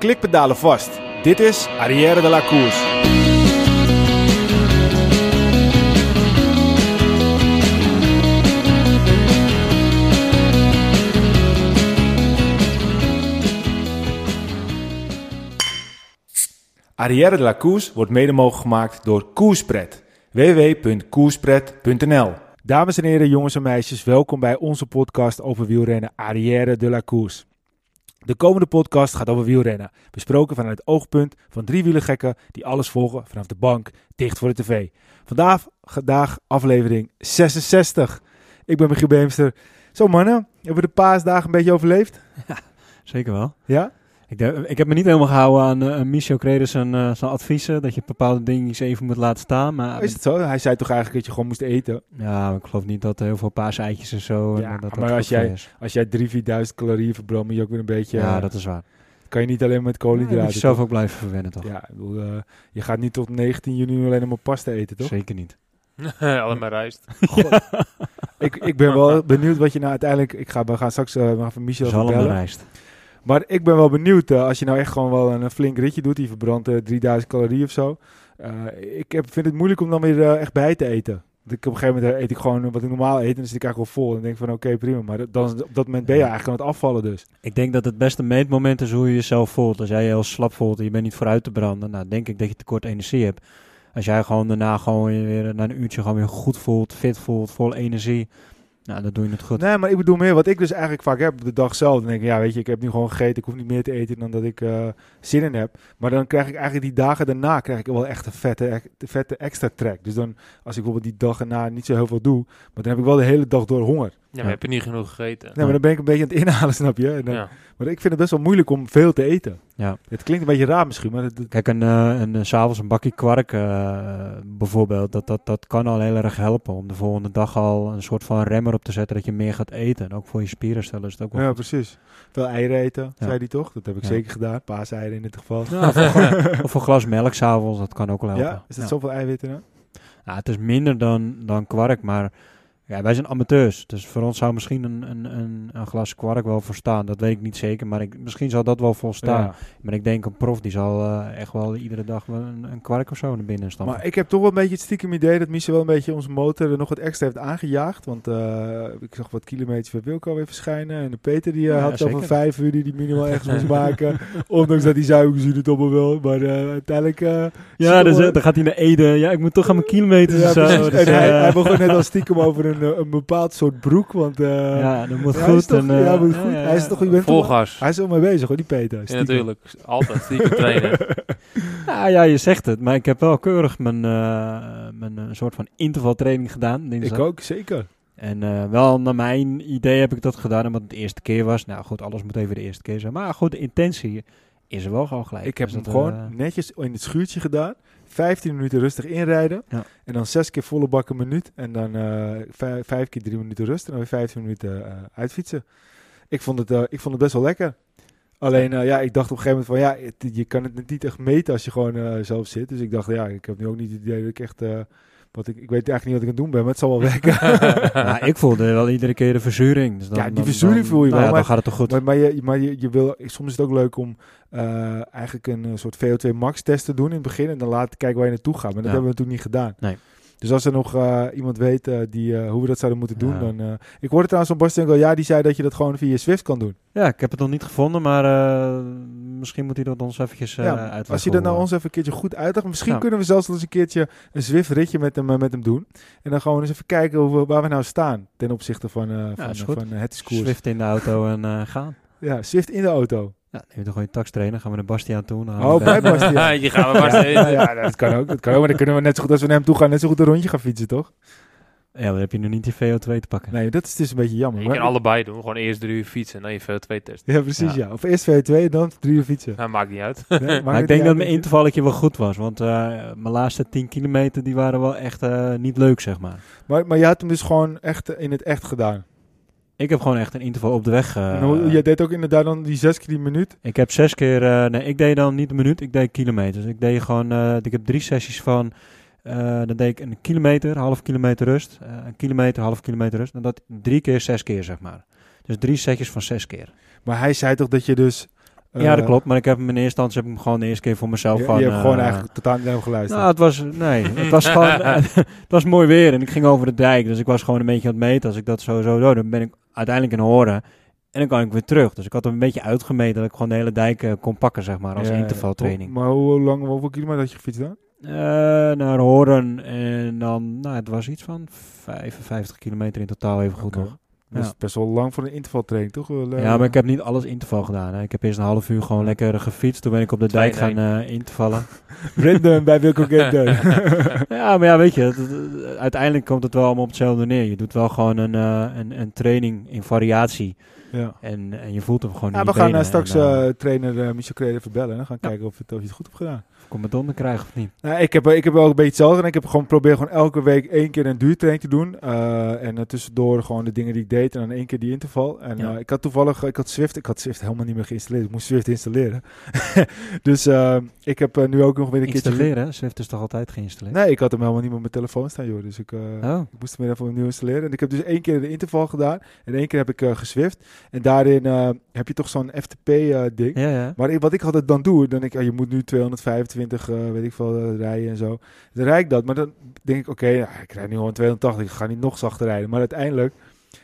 klikpedalen vast. Dit is Arrière de la Course. Arrière de la Course wordt mede mogelijk gemaakt door Koerspret. www.koerspret.nl Dames en heren, jongens en meisjes, welkom bij onze podcast over wielrennen Arrière de la Course. De komende podcast gaat over wielrennen, besproken vanuit het oogpunt van drie wielergekken die alles volgen vanaf de bank, dicht voor de tv. Vandaag, vandaag aflevering 66. Ik ben Michiel Beemster. Zo mannen, hebben we de paasdagen een beetje overleefd? Zeker wel. Ja? Ik, de- ik heb me niet helemaal gehouden aan uh, Michel eh, zijn adviezen. Dat je bepaalde dingen eens even moet laten staan. Maar Is het zo? Hij zei toch eigenlijk dat je gewoon moest eten? ja, ik geloof niet dat er heel veel paaseitjes en zo. en Ja, dat dat maar als jij- je is. Als jij 3.000, 4.000 calorieën verbrandt, moet je ook weer een beetje... Ja, eh, dat is waar. kan je niet alleen met Ja, je koolhydraten. moet jezelf toch? ook blijven verwennen, toch? Ja, ik bedoel, eh, je gaat niet tot 19 juni alleen maar pasta eten, toch? Zeker niet. Alleen maar rijst. ik, ik ben wel benieuwd wat je nou uiteindelijk... Ik ga, we gaan straks uh, even Michel Zalm bellen. rijst. Maar ik ben wel benieuwd, eh, als je nou echt gewoon wel een, een flink ritje doet, die verbrandt eh, 3000 calorieën of zo. Eh, ik heb, vind het moeilijk om dan weer eh, echt bij te eten. Dat ik op een gegeven moment eh, eet ik gewoon wat ik normaal eet en dan zit ik eigenlijk wel vol. En denk van oké, prima. Maar dan, op dat moment ben je eigenlijk aan het afvallen dus. Ik denk dat het beste meetmoment is hoe je jezelf voelt. Als jij je heel slap voelt en je bent niet vooruit te branden, nou denk ik dat je tekort energie hebt. Als jij gewoon daarna gewoon weer na een uurtje gewoon weer goed voelt, fit voelt, vol energie, nou dan doe je het goed. Nee, maar ik bedoel meer wat ik dus eigenlijk vaak heb op de dag zelf. Dan denk ik, ja weet je, ik heb nu gewoon gegeten. Ik hoef niet meer te eten dan dat ik eh, zin in heb. Maar dan krijg ik eigenlijk die dagen daarna krijg ik wel echt een vette, echt- vette extra trek. Dus dan, als ik bijvoorbeeld die dag erna niet zo heel veel doe, maar dan heb ik wel de hele dag door honger. Ja, maar heb je niet genoeg gegeten? Nee, maar dan ben ik een beetje aan het inhalen, snap je? En dan, Ja. Maar ik vind het best wel moeilijk om veel te eten. Ja. Het klinkt een beetje raar misschien, maar het, het- Kijk, een, eh, een, eh, s'avonds een bakje kwark eh, bijvoorbeeld, dat, dat, dat kan al heel erg helpen om de volgende dag al een soort van remmer op te zetten dat je meer gaat eten. En ook voor je spieren stellen is het ook wel ja, goed. precies. Veel eieren eten, Ja. zei hij toch? Dat heb ik Ja. zeker gedaan. Paaseieren in dit geval. Ja, of, een- of een glas melk s'avonds, dat kan ook wel helpen. Ja? Is dat Ja. zoveel eiwitten dan? Ja, het is minder dan, dan kwark, maar ja, wij zijn amateurs. Dus voor ons zou misschien een, een, een, een glas kwark wel volstaan. Dat weet ik niet zeker, maar ik, misschien zal dat wel volstaan. Ja. Maar ik denk een prof die zal eh, echt wel iedere dag wel een, een kwark of zo naar binnen stampen. Maar ik heb toch wel een beetje het stiekem idee dat Michel wel een beetje onze motor er nog wat extra heeft aangejaagd. Want eh, ik zag wat kilometers bij Wilco weer verschijnen. En de Peter die eh, Ja, had het over zeker. vijf uur die die minimaal ergens moest maken. Ondanks dat hij zuigerzuur het allemaal wel. Maar eh, uiteindelijk... eh, ja, zit dus, dan gaat hij naar Ede. Ja, ik moet toch aan mijn kilometers Ja, en zo. Dus, en hij, eh, hij begon net al stiekem over een, eh, een bepaald soort broek. Want eh, ja, dat moet Ja, hij is goed. toch- en, eh, ja, moet goed. Hij is toch, je bent toch- Volgas. hij is er wel mee bezig hoor, die Peter. Ja, natuurlijk. Altijd stiekem trainen. Ja, ja, je zegt het. Maar ik heb wel keurig mijn, eh, mijn soort van intervaltraining gedaan. dinsdag. Ik ook, zeker. En eh, wel naar mijn idee heb ik dat gedaan, omdat het de eerste keer was. Nou goed, alles moet even de eerste keer zijn. Maar goed, de intentie is er wel gewoon gelijk. Ik heb Dus hem dat, gewoon netjes in het schuurtje gedaan. 15 minuten rustig inrijden. Ja. En dan zes keer volle bak een minuut. En dan eh, vijf, keer drie minuten rust. En dan weer 15 minuten eh, uitfietsen. Ik vond, het, eh, ik vond het best wel lekker. Alleen, ja, ik dacht op een gegeven moment van ja, het- je kan het niet echt meten als je gewoon zelf zit. Dus ik dacht, ja, ik heb nu ook niet het idee dat ik echt, wat ik, ik weet eigenlijk niet wat ik aan het doen ben, maar het zal wel werken. nou, ik voelde wel iedere keer de verzuring. Dus dan, Ja, die verzuring voel je nou wel, Ja, maar- dan gaat het toch goed. Maar, maar, je, maar je, je wil, soms is het ook leuk om eh, eigenlijk een eh, soort VO2 max test te doen in het begin. En dan laten kijken waar je naartoe gaat. Maar dat Ja. hebben we natuurlijk niet gedaan. Nee. Dus als er nog eh, iemand weet eh, die, eh, hoe we dat zouden moeten doen, Ja. dan... ik hoorde trouwens van Bas Stengel, ja, die zei dat je dat gewoon via Swift kan doen. Ja, ik heb het nog niet gevonden, maar misschien moet hij dat ons eventjes ja, uitleggen. als je dat nou ons even een keertje goed uitlegt. Misschien kunnen we zelfs eens een keertje een Zwift ritje met hem, met hem doen. En dan gewoon eens even kijken hoe we, waar we nou staan ten opzichte van, van, het scoors. Zwift in de auto en gaan. Ja, Zwift in de auto. Ja, neem toch gewoon je tax trainen. Gaan we naar Bastiaan toe. dan gaan we Oh, bij Bastiaan. Je gaat maar vast Ja, ja, dat kan ook. Dat kan ook. Maar dan kunnen we net zo goed als we naar hem toe gaan, net zo goed een rondje gaan fietsen, toch? Ja, dan heb je nu niet je VO2 te pakken. Nee, dat is dus een beetje jammer. Je maar- kan allebei doen. Gewoon eerst drie uur fietsen en dan je VO2 test. Ja, precies, ja. Ja. Of eerst VO2, dan drie uur fietsen. Nou, maakt niet uit. Nee, Maar maakt ik denk dat mijn je? intervalletje wel goed was. Want eh, mijn laatste 10 kilometer die waren wel echt eh, niet leuk, zeg maar. Maar, maar je had hem dus gewoon echt eh, in het echt gedaan. Ik heb gewoon echt een interval op de weg. en hoe, jij deed ook inderdaad dan die zes keer die minuut. Ik heb zes keer... eh, nee, ik deed dan niet een minuut, ik deed kilometers. Ik deed gewoon... eh, ik heb drie sessies van... dan deed ik een kilometer, half kilometer rust. een kilometer, half kilometer rust. En dat drie keer, zes keer, zeg maar. Dus drie setjes van zes keer. Maar hij zei toch dat je dus ja, dat Eh, klopt. Maar ik heb hem in eerste instantie heb ik hem gewoon de eerste keer voor mezelf Je, van... je hebt gewoon eh, eigenlijk totaal niet naar hem geluisterd. Nou, het was, nee, het was gewoon, eh, het was mooi weer en ik ging over de dijk. Dus ik was gewoon een beetje aan het meten. Als ik dat sowieso doe, dan ben ik uiteindelijk in horen. En dan kan ik weer terug. Dus ik had hem een beetje uitgemeten dat ik gewoon de hele dijk eh, kon pakken, zeg maar, als Ja, ja. intervaltraining. Maar hoe, lang, hoeveel kilometer had je gefietst dan? Eh, naar Horen en dan, nou, het was iets van 55 kilometer in totaal even goed nog. Dat is Ja. best wel lang voor een intervaltraining, toch? Wel, eh, Ja, maar ik heb niet alles interval gedaan. Hè. Ik heb eerst een half uur gewoon lekker gefietst. Toen ben ik op de dijk gaan eh intervallen. Random bij Wilco Gender. Ja, maar ja, weet je, het- het- uiteindelijk komt het wel allemaal op hetzelfde neer. Je doet wel gewoon een, eh, een, een training in variatie ja. en, en je voelt hem gewoon Ja, in we gaan eh, straks En, eh, eh, trainer eh Michel Kreder even bellen. En dan gaan we Ja. kijken of, het, of je het goed hebt gedaan. Donder krijgen of niet. Nou, ik, heb, ik heb wel een beetje hetzelfde. En ik heb gewoon geprobeerd gewoon elke week één keer een duurtraining te doen. Eh, en eh, tussendoor gewoon de dingen die ik deed. En dan één keer die interval. En Ja. eh, ik had toevallig, ik had Swift, ik had Swift helemaal niet meer geïnstalleerd. Ik moest Swift installeren. dus ik heb nu ook nog weer een keertje... Installeren, hè? Swift is toch altijd geïnstalleerd? Nee, ik had hem helemaal niet meer op mijn telefoon staan, joh. Dus ik, Oh, ik moest hem weer even opnieuw installeren. En ik heb dus één keer de interval gedaan. En één keer heb ik geswift. En daarin heb je toch zo'n FTP-ding. ja, ja. Maar ik, wat ik altijd dan doe, dan denk ik, ah, je moet nu 225, eh, weet ik veel, eh, rijden en zo. Dan rijd ik dat, maar dan denk ik, oké, ja, ik rijd nu gewoon 280, ik ga niet nog zachter rijden. Maar uiteindelijk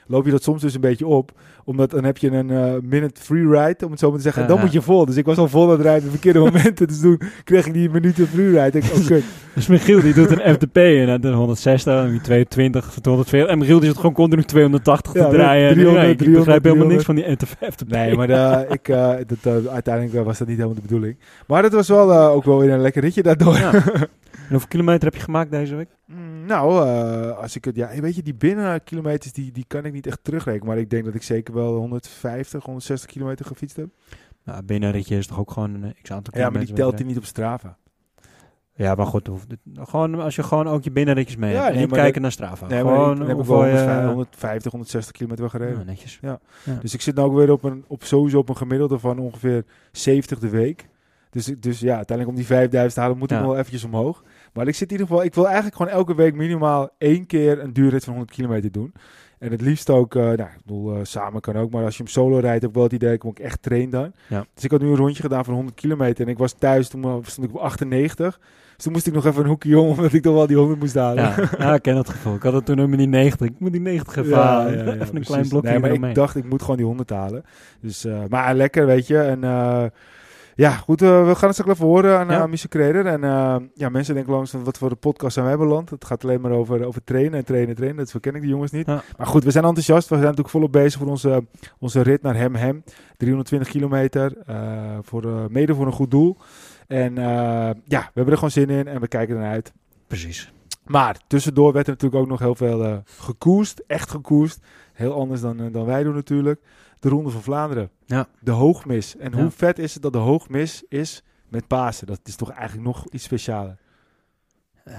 loop je dat soms dus een beetje op, omdat dan heb je een eh, minute free ride, om het zo maar te zeggen, en dan moet je vol. Dus ik was al vol aan het rijden op de verkeerde momenten, dus toen kreeg ik die minuten free ride. Ik, oh. Dus Michiel die doet een FTP en dan 160 en die 220, 240. En Michiel die zit gewoon continu 280 te Ja, draaien. En 300, ik begrijp 300, helemaal niks van die FTP. Nee, maar de, ik, eh, dat, eh, uiteindelijk was dat niet helemaal de bedoeling. Maar dat was wel eh, ook wel weer een lekker ritje daardoor. Ja. En hoeveel kilometer heb je gemaakt deze week? Mm, Nou, eh, als ik het, ja, weet je, die binnenkilometers die, die kan ik niet echt terugrekenen. Maar ik denk dat ik zeker wel 150, 160 kilometer gefietst heb. Nou, binnen een ritje is toch ook gewoon een x aantal Ja, maar kilometer. die telt hij niet op Strava. Ja, maar goed, gewoon als je gewoon ook je binnenritjes mee Ja, hebt. nee, maar kijken naar Strava. Nee, gewoon ik, dan heb ik hoeveel wel je- 150, 150, 160 kilometer wel gereden. Ja, netjes. Dus ik zit nu ook weer op een, op sowieso op een gemiddelde van ongeveer 70 de week. Dus, dus ja, uiteindelijk om die 5000 te halen moet ik Ja. wel eventjes omhoog. Maar ik zit in ieder geval, ik wil eigenlijk gewoon elke week minimaal één keer een duurrit van 100 kilometer doen. En het liefst ook, eh, nou, ik bedoel, eh, samen kan ook, maar als je hem solo rijdt, heb ik wel het idee ik ook echt train dan. Ja. Dus ik had nu een rondje gedaan van 100 kilometer en ik was thuis, toen eh, stond ik op 98. Dus toen moest ik nog even een hoekje om, omdat ik toch wel die 100 moest halen. Ja, ja, ik ken dat gevoel. Ik had het toen ook met die 90. Ik moet die 90 even halen. ja, ja, even een precies. klein blokje Nee, maar ik dacht, ik moet gewoon die 100 halen. Dus, maar lekker, weet je. En ja, goed, eh, we gaan het straks even horen aan, Ja. aan Michel Kreder. En eh, ja, mensen denken langs wat voor de podcast zijn wij beland. Het gaat alleen maar over, over trainen en trainen en trainen. Dat verken ik de jongens niet. Ja. Maar goed, we zijn enthousiast. We zijn natuurlijk volop bezig voor onze, onze rit naar Hem Hem. 320 kilometer. eh, voor, eh, mede voor een goed doel. En eh, ja, we hebben er gewoon zin in en we kijken ernaar uit. Precies. Maar tussendoor werd er natuurlijk ook nog heel veel eh gekoest. Echt gekoest. Heel anders dan, eh, dan wij doen natuurlijk. De Ronde van Vlaanderen. Ja. De hoogmis. En Ja. hoe vet is het dat de hoogmis is met Pasen? Dat is toch eigenlijk nog iets specialer. Eh,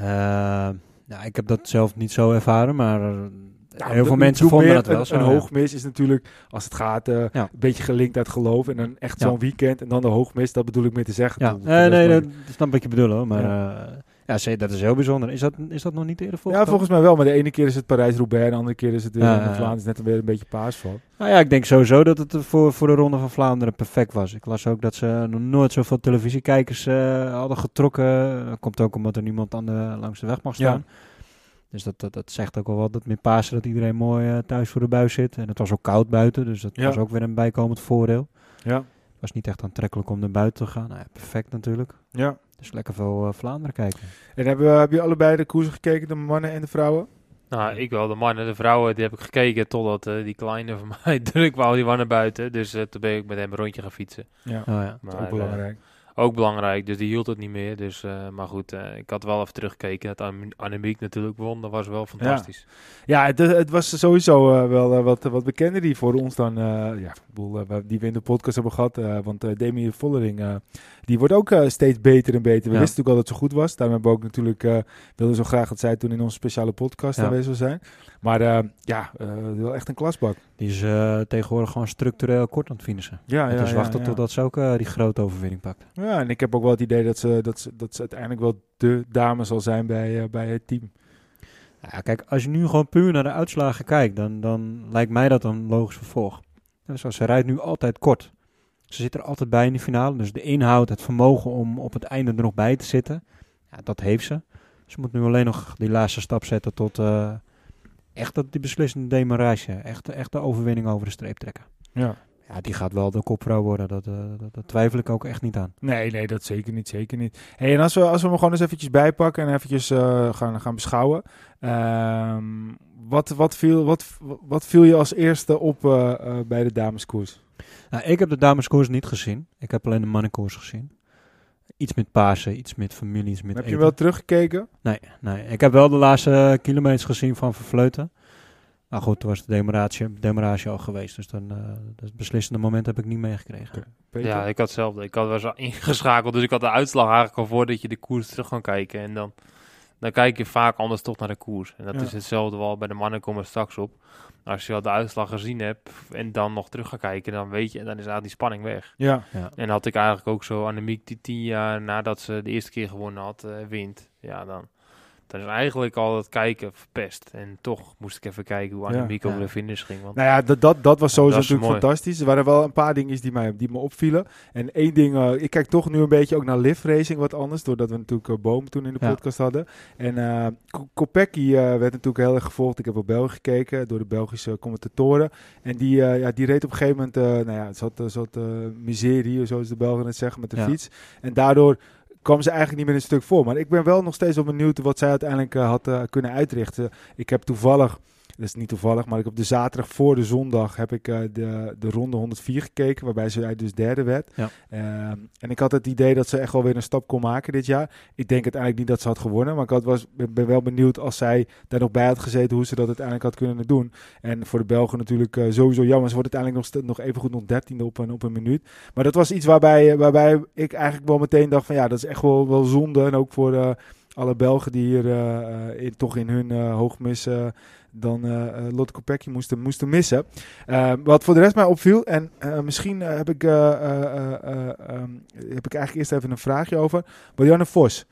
nou, ik heb dat zelf niet zo ervaren, maar eh, Nou, heel veel mensen vonden dat wel een, zo. Een hoogmis is natuurlijk, als het gaat, eh, Ja. een beetje gelinkt uit geloof. En dan echt zo'n weekend en dan de hoogmis. Dat bedoel ik meer te zeggen. Ja, nee, nee, dat, dat snap wat je bedoelt hoor. Maar ja, ja dat is heel bijzonder. Is dat, is dat nog niet eerder volgens Ja, volgens mij wel. Maar de ene keer is het Parijs-Roubaix. En de andere keer is het weer Ja, in. Vlaanderen. is net weer een beetje paasval. Nou ja, ik denk sowieso dat het voor, voor de Ronde van Vlaanderen perfect was. Ik las ook dat ze nog nooit zoveel televisiekijkers eh, hadden getrokken. Dat komt ook omdat er niemand aan de, langs de weg mag Ja. staan. Dus dat, dat, dat zegt ook wel wat dat met Pasen dat iedereen mooi eh, thuis voor de buis zit. En het was ook koud buiten, dus dat Ja. was ook weer een bijkomend voordeel. Ja. Het was niet echt aantrekkelijk om naar buiten te gaan. Nou, ja, perfect natuurlijk. Ja. Dus lekker veel eh, Vlaanderen kijken. En hebben, heb je allebei de koersen gekeken, de mannen en de vrouwen? Nou, ik wel. De mannen, de vrouwen, die heb ik gekeken totdat eh, die kleine van mij druk wou. Die waren naar buiten. Dus eh, toen ben ik met hem een rondje gaan fietsen. Ja. Oh, ja. Dat is Maar, ook belangrijk. Ook belangrijk, dus die hield het niet meer. Dus, eh, maar goed, eh, ik had wel even teruggekeken. Dat An- Annemiek natuurlijk won. Dat was wel fantastisch. Ja, het, het was sowieso eh, wel eh, wat, wat bekender die voor ons dan, eh, ja, eh, die we in de podcast hebben gehad. eh, want eh Demi Vollering, eh, die wordt ook eh, steeds beter en beter. We Ja. wisten natuurlijk al dat ze goed was. Daarom hebben we ook natuurlijk, eh wilden zo graag dat zij toen in onze speciale podcast aanwezig zou zijn. Maar eh, ja, eh, wel echt een klasbak. Die is eh, tegenwoordig gewoon structureel kort aan het finishen. Ja, dus wachten ja. totdat ze ook die grote overwinning pakt. Ja, en ik heb ook wel het idee dat ze, dat ze, dat ze uiteindelijk wel de dame zal zijn bij, bij het team. Ja, kijk, als je nu gewoon puur naar de uitslagen kijkt, dan, dan lijkt mij dat een logisch vervolg. Dus als ze rijdt nu altijd kort. Ze zit er altijd bij in die finale. Dus de inhoud, het vermogen om op het einde er nog bij te zitten, ja, dat heeft ze. Ze moet nu alleen nog die laatste stap zetten tot echt dat die beslissende demarage. Echt, echt de overwinning over de streep trekken. Ja. Ja, die gaat wel de kopvrouw worden. Dat, eh, dat, dat twijfel ik ook echt niet aan. Nee, nee, dat zeker niet, zeker niet. Hey, en als we, als we hem gewoon eens eventjes bijpakken en eventjes eh, gaan, gaan beschouwen. Ehm, wat, wat, viel, wat, wat viel je als eerste op eh, bij de dameskoers? Nou, ik heb de dameskoers niet gezien. Ik heb alleen de mannenkoers gezien. Iets met Pasen, iets met familie, iets met Heb je wel teruggekeken? Nee, nee, ik heb wel de laatste kilometers gezien van Vervleuten. Maar goed, toen was de demarage, demarage al geweest. Dus dan, eh, het beslissende moment heb ik niet meegekregen. Ja, ik had hetzelfde. Ik had was ingeschakeld, dus ik had de uitslag eigenlijk al voordat je de koers terug kan kijken. En dan, dan kijk je vaak anders toch naar de koers. En dat Ja. is hetzelfde wel bij de mannen komen we straks op. Als je al de uitslag gezien hebt en dan nog terug gaat kijken, dan weet je, dan is eigenlijk die spanning weg. Ja, En had ik eigenlijk ook zo Annemiek die tien jaar nadat ze de eerste keer gewonnen had, eh, wint. Ja, dan, dan is eigenlijk al het kijken verpest. En toch moest ik even kijken hoe Ja. Annemiek over Ja. de finish ging. Want nou ja, dat, dat, dat was sowieso dat natuurlijk mooi. fantastisch. Er waren wel een paar dingen die, mij, die me opvielen. En één ding, eh, ik kijk toch nu een beetje ook naar live racing wat anders. Doordat we natuurlijk eh, Boom toen in de Ja. podcast hadden. En eh Ko- Kopecky eh, werd natuurlijk heel erg gevolgd. Ik heb op België gekeken door de Belgische commentatoren. En die, eh, ja, die reed op een gegeven moment, eh, nou ja, het zat, zat eh, miserie, zoals de Belgen het zeggen, met de Ja. fiets. En daardoor kwam ze eigenlijk niet meer een stuk voor. Maar ik ben wel nog steeds wel benieuwd wat zij uiteindelijk eh, had eh, kunnen uitrichten. Ik heb toevallig, dat is niet toevallig, maar ik op de zaterdag voor de zondag heb ik eh, de, de ronde 104 gekeken, waarbij ze dus derde werd. Ja. Ehm, en ik had het idee dat ze echt wel weer een stap kon maken dit jaar. Ik denk uiteindelijk niet dat ze had gewonnen, maar ik had, was, ben, wel benieuwd als zij daar nog bij had gezeten, hoe ze dat uiteindelijk had kunnen doen. En voor de Belgen natuurlijk eh, sowieso jammer. Ze wordt uiteindelijk nog, nog even goed nog dertiende op een, op een minuut. Maar dat was iets waarbij, waarbij ik eigenlijk wel meteen dacht van ja, dat is echt wel, wel zonde. En ook voor eh, alle Belgen die hier eh, eh, in, toch in hun eh, hoogmis dan Lotte Kopecky moesten, moesten missen. Wat voor de rest mij opviel, en misschien heb, ik, eh, eh, eh, eh, ehm, heb ik eigenlijk eerst even een vraagje over. Marianne Vos.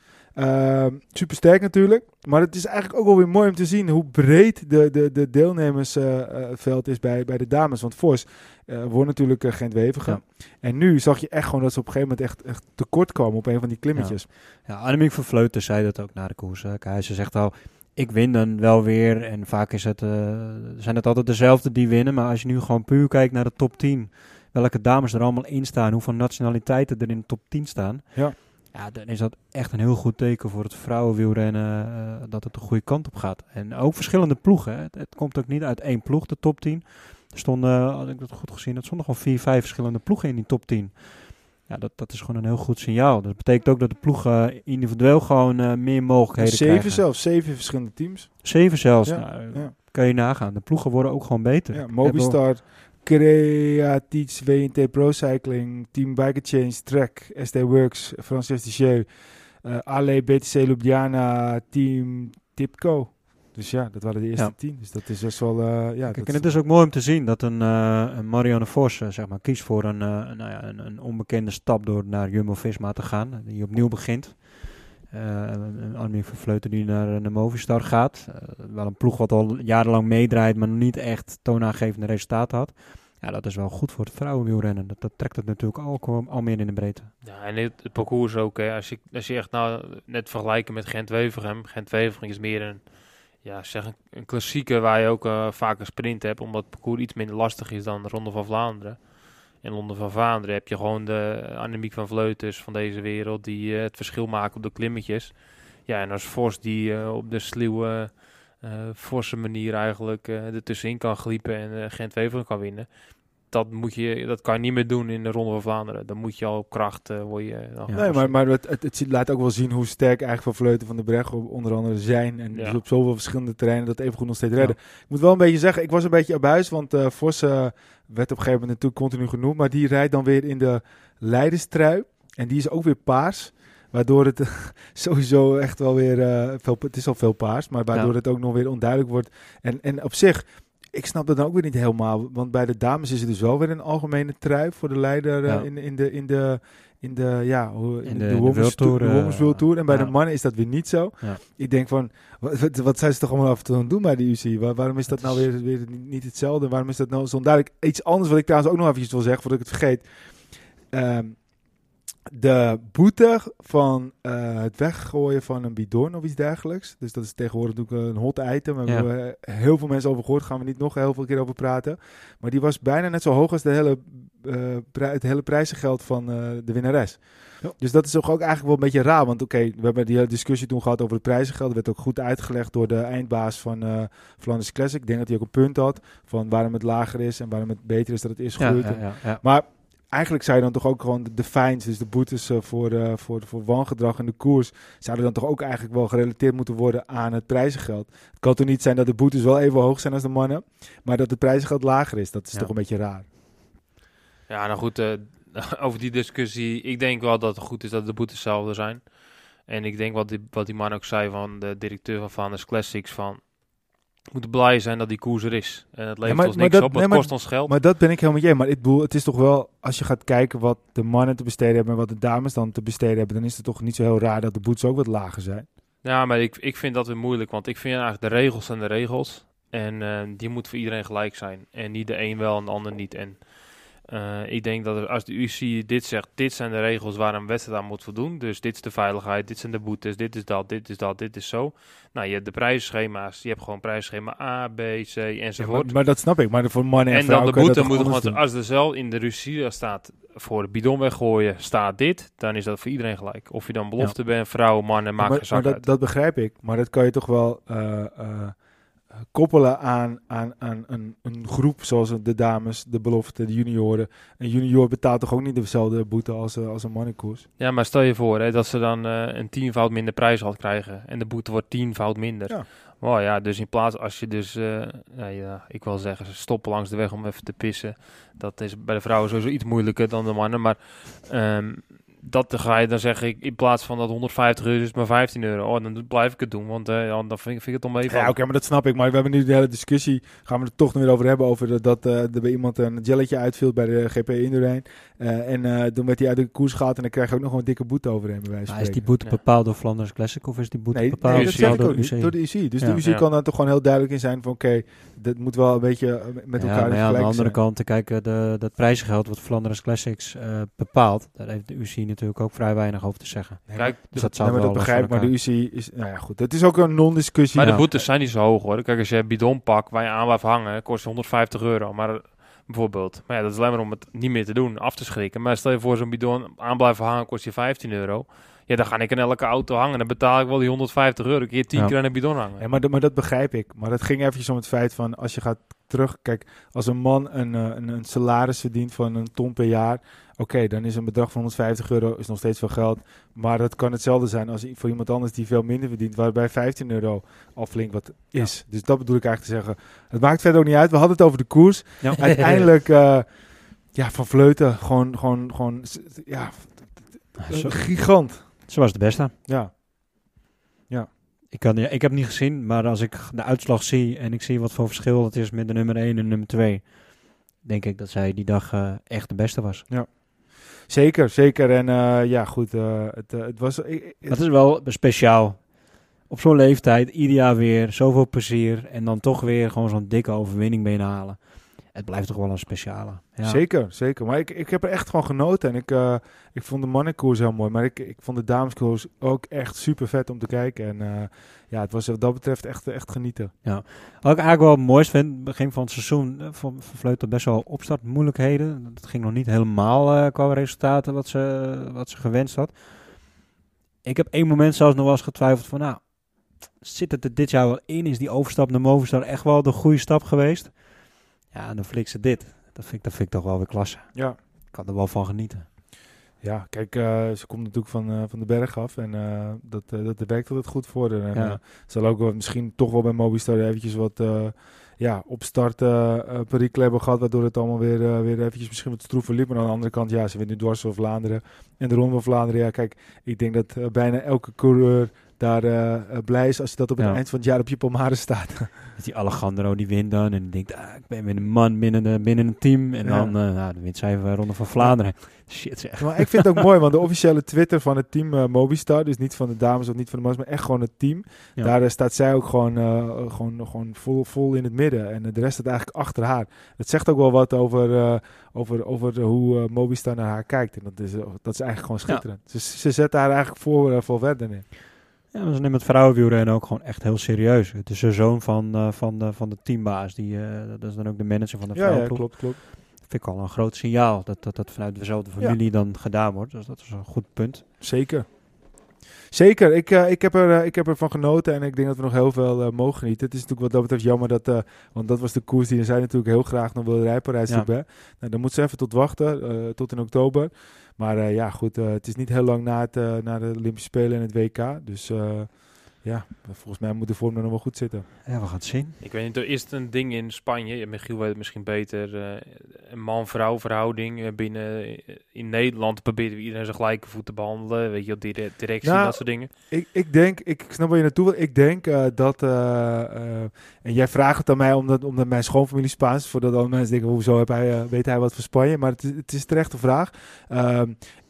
Super sterk natuurlijk, maar het is eigenlijk ook wel weer mooi om te zien hoe breed de, de, de deelnemersveld is bij, bij de dames. Want Vos eh wordt natuurlijk uh, Gent-Wevergem. Ja. En nu zag je echt gewoon dat ze op een gegeven moment echt, echt tekort kwamen op een van die klimmetjes. Ja, Annemiek van Vleuten zei dat ook na de koers. hè. Kijk, Ze zegt al, ik win dan wel weer. En vaak is het, eh, zijn het altijd dezelfde die winnen. Maar als je nu gewoon puur kijkt naar de top 10. Welke dames er allemaal in staan. Hoeveel nationaliteiten er in de top 10 staan. Ja. Ja, dan is dat echt een heel goed teken voor het vrouwenwielrennen. eh dat het de goede kant op gaat. En ook verschillende ploegen. Hè. Het, het komt ook niet uit één ploeg, de top 10. Er stonden, had ik dat goed gezien, er stonden gewoon vier, vijf verschillende ploegen in die top 10. Ja, dat, dat is gewoon een heel goed signaal. Dat betekent ook dat de ploegen individueel gewoon uh, meer mogelijkheden zeven krijgen. zelfs, zeven verschillende teams. Zeven zelfs. Ja, Nou, ja. Kan je nagaan. De ploegen worden ook gewoon beter. Ja, Mobistar, Creatis, WNT Pro Cycling, Team Bike Change, Trek, SD Works, Francis Dichieu, uh, Ale, BTC Ljubljana, Team Tipco. Dus ja, dat waren de eerste Ja. tien. Dus dat is best wel... Uh, ja, Kijk, en het is ook mooi om te zien dat een, uh, een Marianne Vos uh, zeg maar, kiest voor een, nou ja, een, een, onbekende stap door naar Jumbo-Visma te gaan. Die opnieuw begint. Uh, een Annemiek van die naar de Movistar gaat. Uh, wel een ploeg wat al jarenlang meedraait, maar niet echt toonaangevende resultaten had. Ja, dat is wel goed voor het vrouwenwielrennen. Dat, dat trekt het natuurlijk al, al meer in de breedte. Ja, en het, het parcours ook. Hè. Als, je, echt nou net vergelijken met Gent-Wevergem. Gent-Wevergem is meer een, ja, zeg een, klassieker waar je ook uh, vaak een sprint hebt. Omdat het parcours iets minder lastig is dan de Ronde van Vlaanderen. In Londen van Vlaanderen heb je gewoon de Annemiek van Vleutens van deze wereld die uh, het verschil maken op de klimmetjes. Ja, en als Vos die uh, op de sluwe, uh, forse manier eigenlijk uh, ertussenin kan gliepen en Gent-Wevergem kan winnen. Dat, moet je, dat kan je niet meer doen in de Ronde van Vlaanderen. Dan moet je al op kracht word je. Ja. Nee, maar, maar het, het, het, laat ook wel zien hoe sterk eigenlijk Van Vleuten van de Breg onder andere zijn. En ja. dus op zoveel verschillende terreinen dat even goed nog steeds redden. Ja. Ik moet wel een beetje zeggen, ik was een beetje op huis, want Vos uh, werd op een gegeven moment natuurlijk continu genoemd. Maar die rijdt dan weer in de Leidenstrui. En die is ook weer paars. Waardoor het sowieso echt wel weer, uh, veel, het is al veel paars, maar waardoor ja. het ook nog weer onduidelijk wordt. En, en op zich, ik snap dat dan ook weer niet helemaal. Want bij de dames is het dus wel weer een algemene trui voor de leider uh, ja. in, in, de, in, de, in de, ja, in, in de, de, de Women's Tour. De Women's World Tour. En bij ja. de mannen is dat weer niet zo. Ja. Ik denk van, wat, wat zijn ze toch allemaal af en toe doen bij de UC? Waar, waarom is dat, dat nou weer, weer niet hetzelfde? Waarom is dat nou zo onduidelijk? Iets anders wat ik trouwens ook nog eventjes wil zeggen, voordat ik het vergeet. ehm, de boete van eh, het weggooien van een bidon of iets dergelijks. Dus dat is tegenwoordig natuurlijk een hot item. Daar Ja. hebben we heel veel mensen over gehoord. Gaan we niet nog heel veel keer over praten. Maar die was bijna net zo hoog als de hele, eh, pri- het hele prijzengeld van eh, de winnares. Ja. Dus dat is toch ook eigenlijk wel een beetje raar. Want oké, we hebben die hele discussie toen gehad over het prijzengeld. Dat werd ook goed uitgelegd door de eindbaas van eh Flanders Classic. Ik denk dat hij ook een punt had van waarom het lager is en waarom het beter is dat het is Ja, gegroeid. ja, ja, ja. Maar eigenlijk zou je dan toch ook gewoon de, fines, dus de boetes eh, voor, eh, voor, voor wangedrag in de koers, zouden dan toch ook eigenlijk wel gerelateerd moeten worden aan het prijzengeld. Het kan toch niet zijn dat de boetes wel even hoog zijn als de mannen, maar dat het prijzengeld lager is. Dat is Ja. toch een beetje raar. Ja, nou goed, eh, over die discussie. Ik denk wel dat het goed is dat de boetes hetzelfde zijn. En ik denk wat die, wat die man ook zei van de directeur van Vandes Classics van... Moeten blij zijn dat die koers er is. En het levert maar- ons niks dat- op, het nee, kost ons geld. Maar dat ben ik helemaal met je. Maar ik bedoel, het is toch wel, als je gaat kijken wat de mannen te besteden hebben en wat de dames dan te besteden hebben, dan is het toch niet zo heel raar dat de boetes ook wat lager zijn. Ja, maar ik, ik vind dat weer moeilijk, want ik vind eigenlijk de regels zijn de regels. En eh, die moeten voor iedereen gelijk zijn. En niet de een wel en de ander niet. En eh, ik denk dat als de UC dit zegt, dit zijn de regels waar een wedstrijd aan moet voldoen. Dus dit is de veiligheid, dit zijn de boetes, dit is dat, dit is dat, dit is zo. Nou, je hebt de prijsschema's, je hebt gewoon prijsschema A, B, C Ja, enzovoort. maar, maar dat snap ik. Maar voor mannen en, En dan de boete moet, doen? als er zelf in de Ruzie staat voor de bidon weggooien, staat dit, dan is dat voor iedereen gelijk. Of je dan belofte bent, vrouwen, mannen, maar, geen zak maar dat, dat begrijp ik. Maar dat kan je toch wel eh, eh, koppelen aan, aan, aan een, een groep zoals de dames, de belofte, de junioren. Een junior betaalt toch ook niet dezelfde boete als, eh, als een mannenkoers? Ja, maar stel je voor hè, dat ze dan eh, een tienvoud minder prijs had krijgen en de boete wordt tienvoud minder. Ja. Wow, ja, dus in plaats als je dus, eh, ja, ja, ik wil zeggen, ze stoppen langs de weg om even te pissen. Dat is bij de vrouwen sowieso iets moeilijker dan de mannen, maar ehm, dat dan ga je dan zeggen, ik, in plaats van dat 150 euro is het maar 15 euro. Oh, dan blijf ik het doen, want eh, ja, dan vind, ik- vind ik het om even. Ja, oké, maar dat snap ik. Maar we hebben nu de hele discussie. Gaan we het toch nog weer over hebben. Over dat, dat eh, er bij iemand een jelletje uitviel bij de GP Indurain. Eh en eh, toen werd hij uit de koers gehaald. En dan krijg je ook nog een dikke boete overheen bij wijze van Maar is die boete Ja. bepaald door Flanders Classic of is die boete Nee, bepaald nee, dat UC. zeg ik door ook niet. UC? Door de UC. Dus Ja. de UC Ja. kan daar toch gewoon heel duidelijk in zijn van oké, dat moet wel een beetje eh, met ja, elkaar maar ja, aan de andere zijn. kant, te kijken, de, dat prijzengeld wat Flanders Classics eh, bepaalt, daar heeft de UC natuurlijk ook vrij weinig over te zeggen. Nee, Kijk, Dus dat Nee, zou maar wel dat begrijp ik, maar de elkaar. UC is... Nou ja, goed. Het is ook een non-discussie. Maar de boetes zijn niet zo hoog hoor. Kijk, als je een bidon pakt waar je aan blijft hangen, kost je 150 euro. Maar eh, bijvoorbeeld, maar ja, dat is alleen maar om het niet meer te doen, af te schrikken. Maar stel je voor zo'n bidon aan blijven hangen, kost je 15 euro. Ja, dan ga ik in elke auto hangen. Dan betaal ik wel die 150 euro. Keer 10 Ja. keer aan een bidon hangen. Ja, maar, dat- maar dat begrijp ik. Maar het ging eventjes om het feit van als je gaat terug... Kijk, als een man een, eh, een, een salaris verdient van een ton per jaar... Oké, dan is een bedrag van 150 euro is nog steeds veel geld. Maar dat kan hetzelfde zijn als voor iemand anders die veel minder verdient... waarbij 15 euro al flink wat is. Dus dat bedoel ik eigenlijk te zeggen. Het maakt verder ook niet uit. We hadden het over de koers. Ja. Uiteindelijk, eh, ja, Van Vleuten, gewoon, gewoon, gewoon, ja, Zo, gigant. zo was de beste. Ja. Ik, kan, ja, ik heb niet gezien, maar als ik de uitslag zie en ik zie wat voor verschil het is met de nummer 1 en nummer 2, denk ik dat zij die dag eh, echt de beste was. Zeker, zeker. En eh, ja, goed, eh, het, eh, het was... Dat is wel speciaal. Op zo'n leeftijd, ieder jaar weer, zoveel plezier en dan toch weer gewoon zo'n dikke overwinning binnenhalen. Het blijft toch wel een speciale. Ja. Zeker, zeker. Maar ik, ik heb er echt van genoten. En ik, eh, ik vond de mannenkoers heel mooi. Maar ik, ik vond de dameskoers ook echt super vet om te kijken. En eh, ja, het was wat dat betreft echt, echt genieten. Wat ik eigenlijk wel het mooist vind, begin van het seizoen, eh, van van Vleuten best wel opstartmoeilijkheden. Het ging nog niet helemaal qua resultaten wat ze, wat ze gewenst had. Ik heb één moment zelfs nog wel eens getwijfeld van, nou, zit het er dit jaar wel in? Is die overstap naar Movistar echt wel de goede stap geweest? Ja, en dan flikt ze dit. Dat vind, ik, dat vind ik toch wel weer klasse. Ja. Ik kan er wel van genieten. Ja, kijk, eh, ze komt natuurlijk van, eh, van de berg af. En eh, dat, dat werkt altijd goed voor haar. En Ja. zal ook wel, misschien toch wel bij Mobistar eventjes wat... ja, opstart perikelen hebben gehad, waardoor het allemaal weer, weer eventjes misschien wat stroever liep. Maar aan de andere kant, ja, ze wint nu dwars van Vlaanderen en de Ronde van Vlaanderen. Ja, kijk, ik denk dat bijna elke coureur daar eh, eh, blij is als je dat op het Ja. eind van het jaar op je palmade staat. Dus die Alejandro die wint dan en die denkt, ah, ik ben weer een man binnen, de, binnen een team. En Ja. dan, eh nou, dan wint zij Ronde van Vlaanderen. Shit zeg. maar ik vind het ook mooi, want de officiële Twitter van het team Mobistar, dus niet van de dames of niet van de mannen, maar echt gewoon het team. Ja. Daar staat zij ook gewoon, gewoon, gewoon vol, vol in het midden. En de rest staat eigenlijk achter haar. Het zegt ook wel wat over, over, over hoe Mobistar naar haar kijkt. En dat is, dat is eigenlijk gewoon schitterend. Ze, ze zetten haar eigenlijk voor, voor verder in. Ja, maar ze nemen het vrouwenwielrennen ook gewoon echt heel serieus. Het is de zoon van, eh, van, de, van de teambaas. Die, eh, dat is dan ook de manager van de Ja, ja, vrouwenploeg. klopt, klopt. vind ik al een groot signaal dat dat, dat vanuit dezelfde Ja. familie dan gedaan wordt. Dus dat is een goed punt. Zeker. Zeker, ik, eh, ik, heb er, eh, ik heb ervan genoten en ik denk dat we nog heel veel eh, mogen genieten. Het is natuurlijk wat dat betreft jammer dat, eh, want dat was de koers die zij natuurlijk heel graag nog wilde rijden, Parijs Ja. Nou, dan moet ze even tot wachten, eh, tot in oktober. Maar eh, ja, goed, eh, het is niet heel lang na, het, eh, na de Olympische Spelen en het WK. Dus ja, volgens mij moet de vorm er nog wel goed zitten. Ja, we gaan het zien. Ik weet niet, er is een ding in Spanje, Michiel weet het misschien beter, eh, een man-vrouw verhouding eh, binnen eh, in Nederland proberen we iedereen zijn gelijke voet te behandelen, weet je, op dire- directie, Nou, dat soort dingen. Ik, ik denk, ik snap waar je naartoe wil. Ik denk eh, dat, en jij vraagt het aan mij omdat, omdat mijn schoonfamilie Spaans is, voordat alle mensen denken, hoezo heb hij, weet hij wat van Spanje? Maar het is, het is een terechte vraag.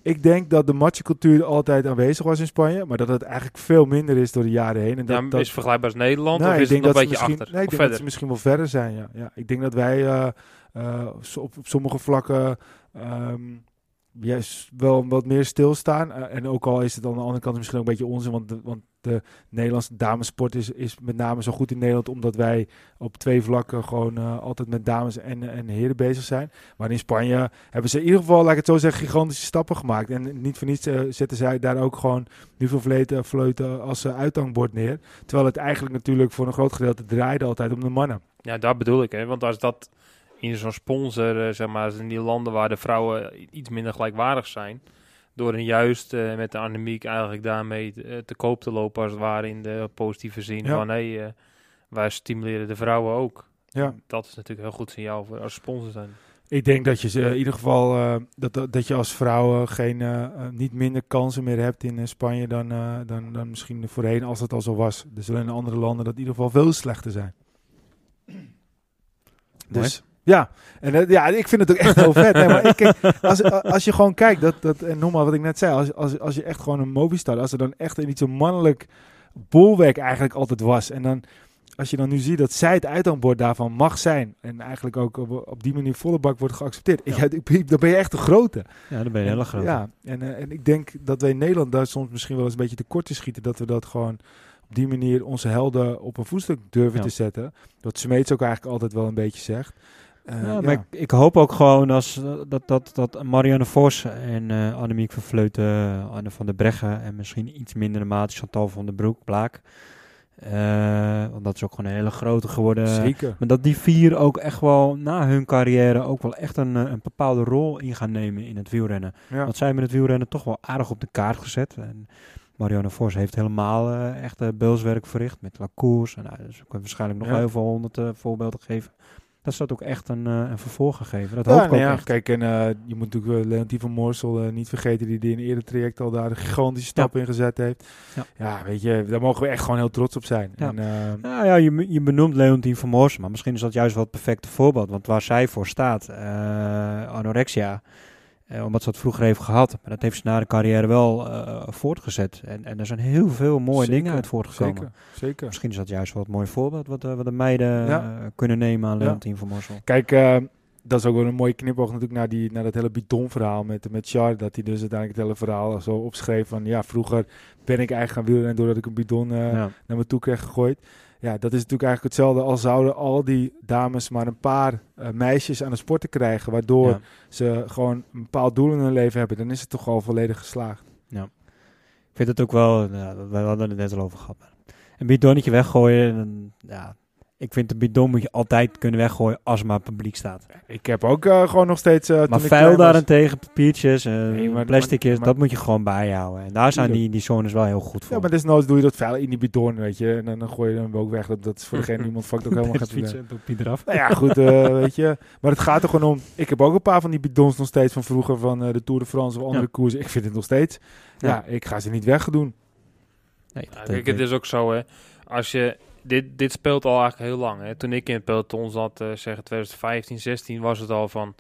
Ik denk dat de matchcultuur altijd aanwezig was in Spanje, maar dat het eigenlijk veel minder is door de jaren heen. En dat, ja, dat, is het vergelijkbaar als Nederland Nou, of is het nog een beetje achter? Nee, ik of denk dat ze misschien wel verder zijn, ja. ja ik denk dat wij eh, eh, op, op sommige vlakken ehm, juist wel wat meer stilstaan. Eh, en ook al is het aan de andere kant misschien ook een beetje onzin, want want de Nederlandse damesport is, is met name zo goed in Nederland, omdat wij op twee vlakken gewoon eh, altijd met dames en, en heren bezig zijn. Maar in Spanje hebben ze in ieder geval, laat het zo zeggen, gigantische stappen gemaakt. En niet voor niets eh, zetten zij daar ook gewoon nu veel vleuten, fleuten als eh, uithangbord neer. Terwijl het eigenlijk natuurlijk voor een groot gedeelte draaide altijd om de mannen. Ja, daar bedoel ik, hè. Want als dat in zo'n sponsor, zeg maar, in die landen waar de vrouwen iets minder gelijkwaardig zijn, door hen juist eh, met de anemiek eigenlijk daarmee eh, te koop te lopen, als het ware in de positieve zin Ja. van, hé, eh, wij stimuleren de vrouwen ook. Ja. Dat is natuurlijk een heel goed signaal voor als sponsor zijn. Ik denk dat je ze in ieder geval eh, dat, dat, dat je als vrouw geen, niet minder kansen meer hebt in Spanje dan, eh, dan, dan misschien voorheen als het al zo was. Er zullen in andere landen dat in ieder geval veel slechter zijn. Dus ja, en eh, ja, ik vind het ook echt heel vet. Maar ik, kijk, als, als je gewoon kijkt, dat, dat, en nogmaals wat ik net zei, als, als, als je echt gewoon een Movistar, als er dan echt een iets een mannelijk bolwerk eigenlijk altijd was. En dan, als je dan nu ziet dat zij het uithangbord daarvan mag zijn. En eigenlijk ook op, op die manier volle bak wordt geaccepteerd. Ik, ik- dan ben je echt de grote. Ja, dan ben je een hele grote. Ja, en, eh, en ik denk dat wij in Nederland daar soms misschien wel eens een beetje tekort te schieten. Dat we dat gewoon op die manier onze helden op een voetstuk durven Ja. te zetten. Dat Smeets ook eigenlijk altijd wel een beetje zegt. Eh, Ja, ja. maar ik, ik hoop ook gewoon als, eh, dat, dat, dat Marianne Vos en eh Annemiek van Vleuten, Anne van der Breggen en misschien iets minder de mate Chantal van der Broek, Blaak. Want dat is ook gewoon een hele grote geworden. Zeker. Maar dat die vier ook echt wel na hun carrière ook wel echt een, een bepaalde rol in gaan nemen in het wielrennen. Ja. Want zij hebben het wielrennen toch wel aardig op de kaart gezet. En Marianne Vos heeft helemaal echt uh, beulswerk verricht met Lacours. En nou, dus ik kan waarschijnlijk nog heel veel honderd voorbeelden geven. Dat dat ook echt een, eh, een vervolg gegeven. Dat Ja, hoop ik ook nou ja, echt. Kijk, en eh, je moet natuurlijk uh, Leontien van Moorsel eh, niet vergeten, die, die in een eerder traject al daar een gigantische stap in gezet heeft. Ja. Ja. weet je, daar mogen we echt gewoon heel trots op zijn. Ja. En, eh, Nou ja, je, je benoemt Leontien van Moorsel, maar misschien is dat juist wel het perfecte voorbeeld. Want waar zij voor staat, eh, anorexia, eh, omdat ze dat vroeger heeft gehad, maar dat heeft ze na de carrière wel eh, voortgezet. En, en er zijn heel veel mooie Zeker, dingen uit voortgekomen. zeker, zeker. Misschien is dat juist wel het mooie voorbeeld wat, eh, wat de meiden Ja. kunnen nemen aan Ja. Leontien van Moorsel. Kijk, dat is ook wel een mooie knipoog natuurlijk naar, die, naar dat hele bidonverhaal met, met Char. Dat hij dus uiteindelijk het hele verhaal zo opschreef van... Ja, vroeger ben ik eigenlijk gaan wielrennen doordat ik een bidon ja. naar me toe kreeg gegooid. Ja, dat is natuurlijk eigenlijk hetzelfde als zouden al die dames maar een paar eh, meisjes aan de sporten krijgen. Waardoor Ja. ze gewoon een bepaald doel in hun leven hebben. Dan is het toch al volledig geslaagd. Ik vind het ook wel, ja, we hadden het net al over gehad. maar Een bidonnetje weggooien, dan, ja, ik vind een bidon moet je altijd kunnen weggooien als maar publiek staat. Ik heb ook eh, gewoon nog steeds... eh, toen Maar ik vuil daarentegen, papiertjes, eh, Nee, maar- plasticjes, maar- dat moet je gewoon bijhouden. En daar zijn die, die zones wel heel goed voor. Ja, maar desnoods doe je dat vuil in die bidon, weet je. En dan, dan gooi je hem ook weg. Dat, dat is voor degene die iemand vangt ook helemaal geen probleem. fietsen, papier eraf. Nou ja, goed, eh, weet je. Maar het gaat er gewoon om. Ik heb ook een paar van die bidons nog steeds van vroeger van eh, de Tour de France of andere Ja. koersen. Ik vind het nog steeds. Ja. Ja. ik ga ze niet wegdoen. Nee, kijk, denk het ik. is ook zo, hè. Als je... Dit, dit speelt al eigenlijk heel lang, hè. Toen ik in het peloton zat, eh zeggen 2015, 16, was het al van...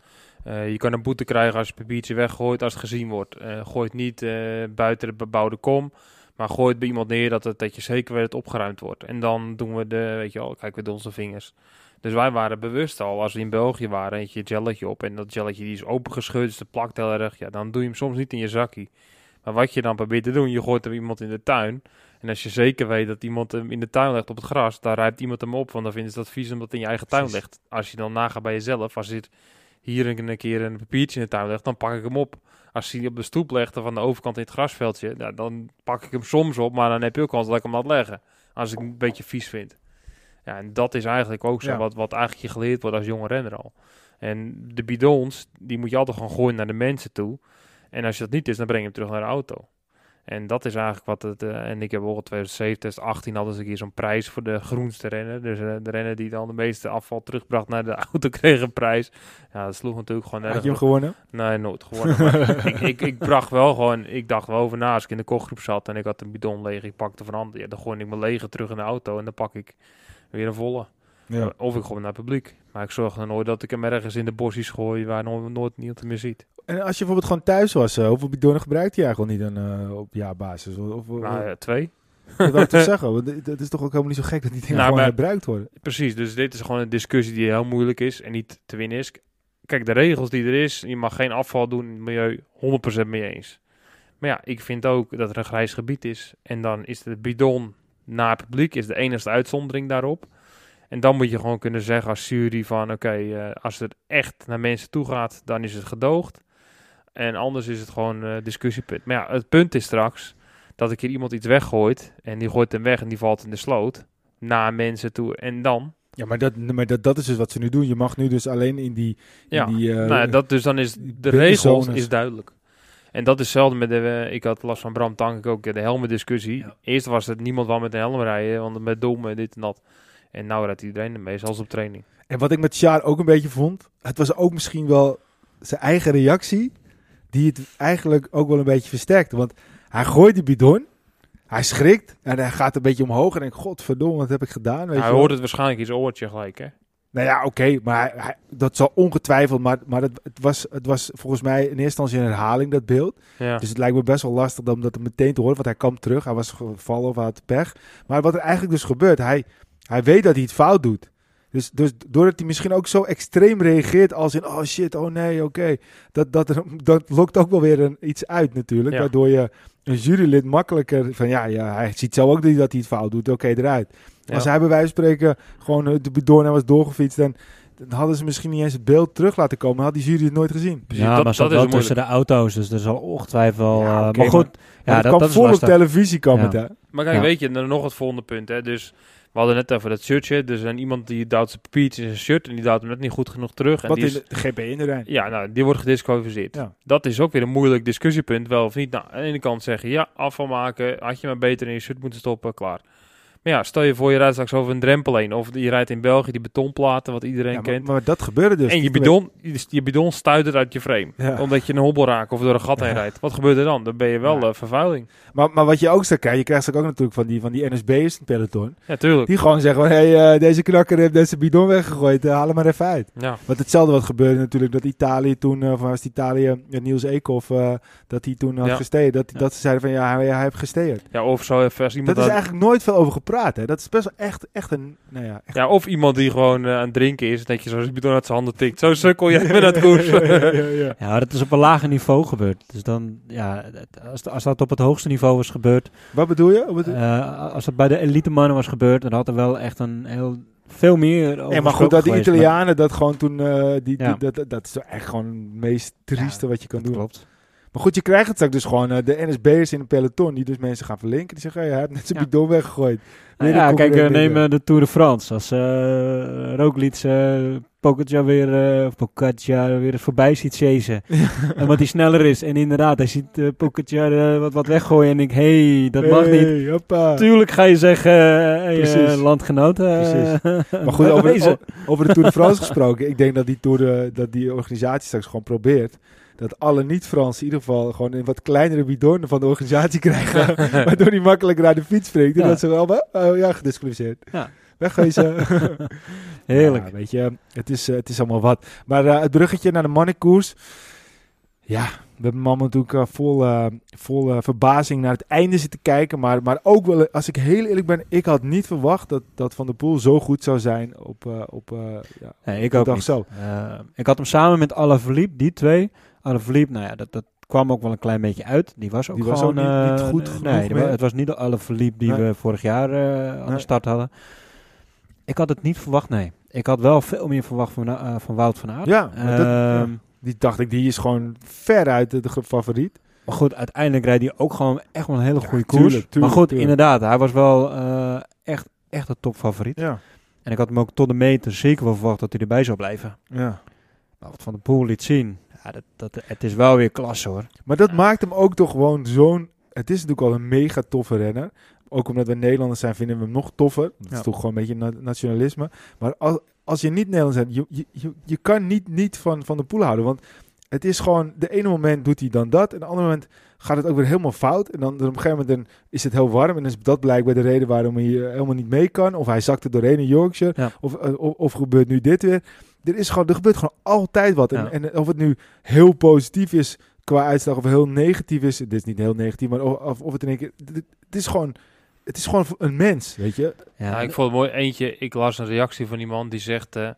eh, je kan een boete krijgen als je papiertje weggooit als het gezien wordt. Eh gooi het niet eh, buiten de bebouwde kom, maar gooi het bij iemand neer dat, het, dat je zeker weet dat het opgeruimd wordt. En dan doen we de, weet je wel, kijk we door onze vingers. Dus wij waren bewust al, als we in België waren, eet je het jelletje op en dat jelletje die is opengescheurd, dus dat plakt heel erg. Ja, dan doe je hem soms niet in je zakkie. Maar wat je dan probeert te doen, je gooit er iemand in de tuin. En als je zeker weet dat iemand hem in de tuin legt op het gras, dan ruimt iemand hem op. Want dan vinden ze dat vies omdat in je eigen tuin ligt. Als je dan nagaat bij jezelf, als je hier een, keer een papiertje in de tuin legt, dan pak ik hem op. Als hij op de stoep legt of aan de overkant in het grasveldje, ja, dan pak ik hem soms op. Maar dan heb je ook kans dat ik hem laat leggen. Als ik hem een beetje vies vind. Ja, en dat is eigenlijk ook zo Ja. wat, wat eigenlijk je geleerd wordt als jonge renner al. En de bidons, die moet je altijd gewoon gooien naar de mensen toe. En als je dat niet is, dan breng je hem terug naar de auto. En dat is eigenlijk wat het... eh, en ik heb bijvoorbeeld 2017, 2018 hadden ze een keer zo'n prijs voor de groenste renner. Dus eh, de renner die dan de meeste afval terugbracht naar de auto kreeg een prijs. Ja, dat sloeg natuurlijk gewoon Had je hem gewonnen? Nee, nooit gewonnen. maar ik, ik, ik bracht wel gewoon, ik dacht wel over na als ik in de kochgroep zat en ik had een bidon leeg, ik pakte van ander. Ja, dan gooi ik mijn lege terug in de auto en dan pak ik weer een volle. Ja. Of ik gooi naar het publiek. Maar ik zorg er nooit dat ik hem ergens in de bosjes gooi waar no nooit niemand meer ziet. En als je bijvoorbeeld gewoon thuis was, eh, hoeveel bidonnen gebruikte je eigenlijk al niet dan, eh, op jaarbasis? Of, of, Nou, ja, twee. dat wil ik toch zeggen? Want dat is toch ook helemaal niet zo gek dat die dingen Nou, gewoon maar- gebruikt worden. Precies, dus dit is gewoon een discussie die heel moeilijk is en niet te winnen is. Kijk, de regels die er is, je mag geen afval doen in het milieu, 100% mee eens. Maar ja, ik vind ook dat er een grijs gebied is. En dan is de bidon naar het publiek is de enige uitzondering daarop. En dan moet je gewoon kunnen zeggen als jury van oké, eh, als het echt naar mensen toe gaat, dan is het gedoogd. En anders is het gewoon eh discussiepunt. Maar ja, het punt is straks dat ik hier iemand iets weggooit en die gooit hem weg en die valt in de sloot naar mensen toe. En dan? Ja, maar, dat, maar dat, dat is dus wat ze nu doen. Je mag nu dus alleen in die... in Ja, die eh, nou, dat, dus dan is de regels is duidelijk. En dat is hetzelfde met de, ik had last van Bram Tank ook, de helmendiscussie. Ja. Eerst was het niemand wou met een helm rijden, want met dom en dit en dat. En nou rijdt iedereen ermee, zelfs op training. En wat ik met Sjaar ook een beetje vond, het was ook misschien wel zijn eigen reactie, die het eigenlijk ook wel een beetje versterkte. Want hij gooit die bidon, hij schrikt en hij gaat een beetje omhoog en denkt, godverdomme, wat heb ik gedaan? Weet hij hoort het waarschijnlijk in zijn oortje gelijk, hè? Nou ja, oké, maar hij- hij- dat zal ongetwijfeld, maar, maar het, het, was, het was volgens mij in eerste instantie een herhaling, dat beeld. Ja. Dus het lijkt me best wel lastig om dat meteen te horen, want hij kwam terug, hij was gevallen of hij had pech. Maar wat er eigenlijk dus gebeurt, hij, hij weet dat hij het fout doet. Dus, dus doordat hij misschien ook zo extreem reageert als in, oh shit, oh nee, oké. Dat, dat, er- dat lokt ook wel weer een, iets uit natuurlijk, Ja. waardoor je een jurylid makkelijker van, ja, ja hij ziet zo ook dat hij, dat hij het fout doet, oké, eruit. Ja. Als hij bij wijze van spreken gewoon eh, de en was doorgefietst, dan, dan hadden ze misschien niet eens het beeld terug laten komen, had die jury het nooit gezien. Precies, ja, dat- maar dat zat is tussen de auto's, dus er zal ongetwijfeld wel... Ja, eh, oké, maar goed, Maar ja, dat, dat, kwam dat is vol op televisie kwam Ja. het, hè? Maar kijk, Ja. weet je, dan nog het volgende punt, hè? Dus we hadden net over dat shirtje. Dus een iemand die duwt zijn papiertje in zijn shirt en die duwt hem net niet goed genoeg terug. En Wat die is, de GP in de Rijn. Ja, nou, die wordt gedisqualificeerd. Ja. Dat is ook weer een moeilijk discussiepunt, wel of niet. Nou, aan de ene kant zeggen, ja, afval maken, had je maar beter in je shirt moeten stoppen, klaar. Maar ja, stel je voor je rijdt straks over een drempel heen. Of je rijdt in België die betonplaten, wat iedereen Ja, maar, kent. maar dat gebeurde dus. en je bidon, je, je bidon stuitert uit je frame. Ja. Omdat je een hobbel raakt of door een gat heen rijdt. Wat gebeurt er dan? Dan ben je wel eh, vervuiling. Maar, maar wat je ook zou krijgen, je krijgt ook natuurlijk van die, van die NSB'ers peloton. Ja, tuurlijk. Die gewoon zeggen van, hé, hey, eh, deze knakker heeft deze bidon weggegooid, eh, haal hem maar even uit. Ja. Want hetzelfde wat gebeurde natuurlijk, dat Italië toen, of was het Italië, Niels Eekhoff, eh, dat hij toen had Ja. gesteerd. Dat, dat ze zeiden van, ja, hij, hij heeft gesteerd. ja, of zo even als iemand... Dat is eigenlijk nooit veel over gepraat, hè. Dat is best wel echt, echt een, nou ja, echt... Ja, of iemand die gewoon eh, aan het drinken is. Dat je zo zijn bidon uit zijn handen tikt. Zo sukkel jij met dat koers. ja, ja, ja. Dat is op een lager niveau gebeurd. Dus dan, ja, als, als dat op het hoogste niveau was gebeurd, Wat bedoel je? Wat bedoel- eh, als dat bij de elite mannen was gebeurd, dan had er wel echt een heel, veel meer over Ja, maar goed, dat geweest, Italianen dat gewoon toen, eh, die, die- Ja. dat, dat, dat is toch echt gewoon het meest trieste wat je kan doen. Klopt. Maar goed, je krijgt het straks dus gewoon eh, de NSB'ers in een peloton die dus mensen gaan verlinken. Die zeggen, hey, hij heeft net zijn Ja. bidon weggegooid. Nou ja, kijk, eh, neem eh, de Tour de France. Als uh, Roglic Pogacar weer, Pogacar weer voorbij ziet chasen. en wat hij sneller is. En inderdaad, hij ziet Pogacar eh, wat, wat weggooien en hé, hey, dat mag niet. Hey, hoppa. Tuurlijk ga je zeggen, hey, landgenoot. Maar goed, over, over de Tour de France gesproken. Ik denk dat die, tour, dat die organisatie straks gewoon probeert dat alle niet-Fransen in ieder geval gewoon een wat kleinere bidon van de organisatie krijgen. waardoor hij makkelijker aan de fiets springt. En Ja. dat ze allemaal, oh ja, gedisqualificeerd. Ja. Wegwezen. Heerlijk. Ja, weet je, het is, eh, het is allemaal wat. Maar eh, het bruggetje naar de mannenkoers. Ja, we hebben allemaal natuurlijk eh, vol, vol verbazing naar het einde zitten kijken. Maar, maar ook wel, als ik heel eerlijk ben, ik had niet verwacht dat, dat Van der Poel zo goed zou zijn op, op ja, Nee, ik ook dag niet. zo. Ik had hem samen met Alaphilippe, die twee. Alaphilippe, nou ja, dat, dat kwam ook wel een klein beetje uit. Die was ook Die was gewoon... ook niet- niet eh, goed nee, genoeg meer. het was niet de Alaphilippe die Nee. we vorig jaar eh, aan de start hadden. Ik had het niet verwacht, nee. Ik had wel veel meer verwacht van, eh, van Wout van Aert. Ja, maar dat- ja. Ehm, Die dacht ik, die is gewoon veruit de, de favoriet. Maar goed, uiteindelijk reed hij ook gewoon echt wel een hele goede koers. tuurlijk, maar goed, tuurlijk. inderdaad, hij was wel eh, echt, echt een topfavoriet. Ja, En ik had hem ook tot de meter zeker wel verwacht dat hij erbij zou blijven. ja. Maar wat Van de Poel liet zien, ja, dat, dat, het is wel weer klasse hoor. Maar dat maakt hem ook toch gewoon zo'n... Het is natuurlijk al een mega toffe renner. Ook omdat we Nederlanders zijn, vinden we hem nog toffer. Dat Ja. is toch gewoon een beetje na- nationalisme. Maar als, als je niet Nederlands bent, je, je, je, je kan niet, niet van, van de poel houden. Want het is gewoon... De ene moment doet hij dan dat. En de andere moment gaat het ook weer helemaal fout. En dan op een gegeven moment dan is het heel warm. En dan is dat blijkbaar de reden waarom hij eh, helemaal niet mee kan. Of hij zakt er doorheen in Yorkshire. Ja. Of, eh, of, of gebeurt nu dit weer. Er, is gewoon, er gebeurt gewoon altijd wat. En, Ja. en of het nu heel positief is qua uitslag of heel negatief is. Dit is niet heel negatief, maar of, of, of het in één keer... Het, is gewoon... Het is gewoon een mens, weet je. Ja, ik vond het mooi. Eentje, ik las een reactie van iemand die zegt... eh,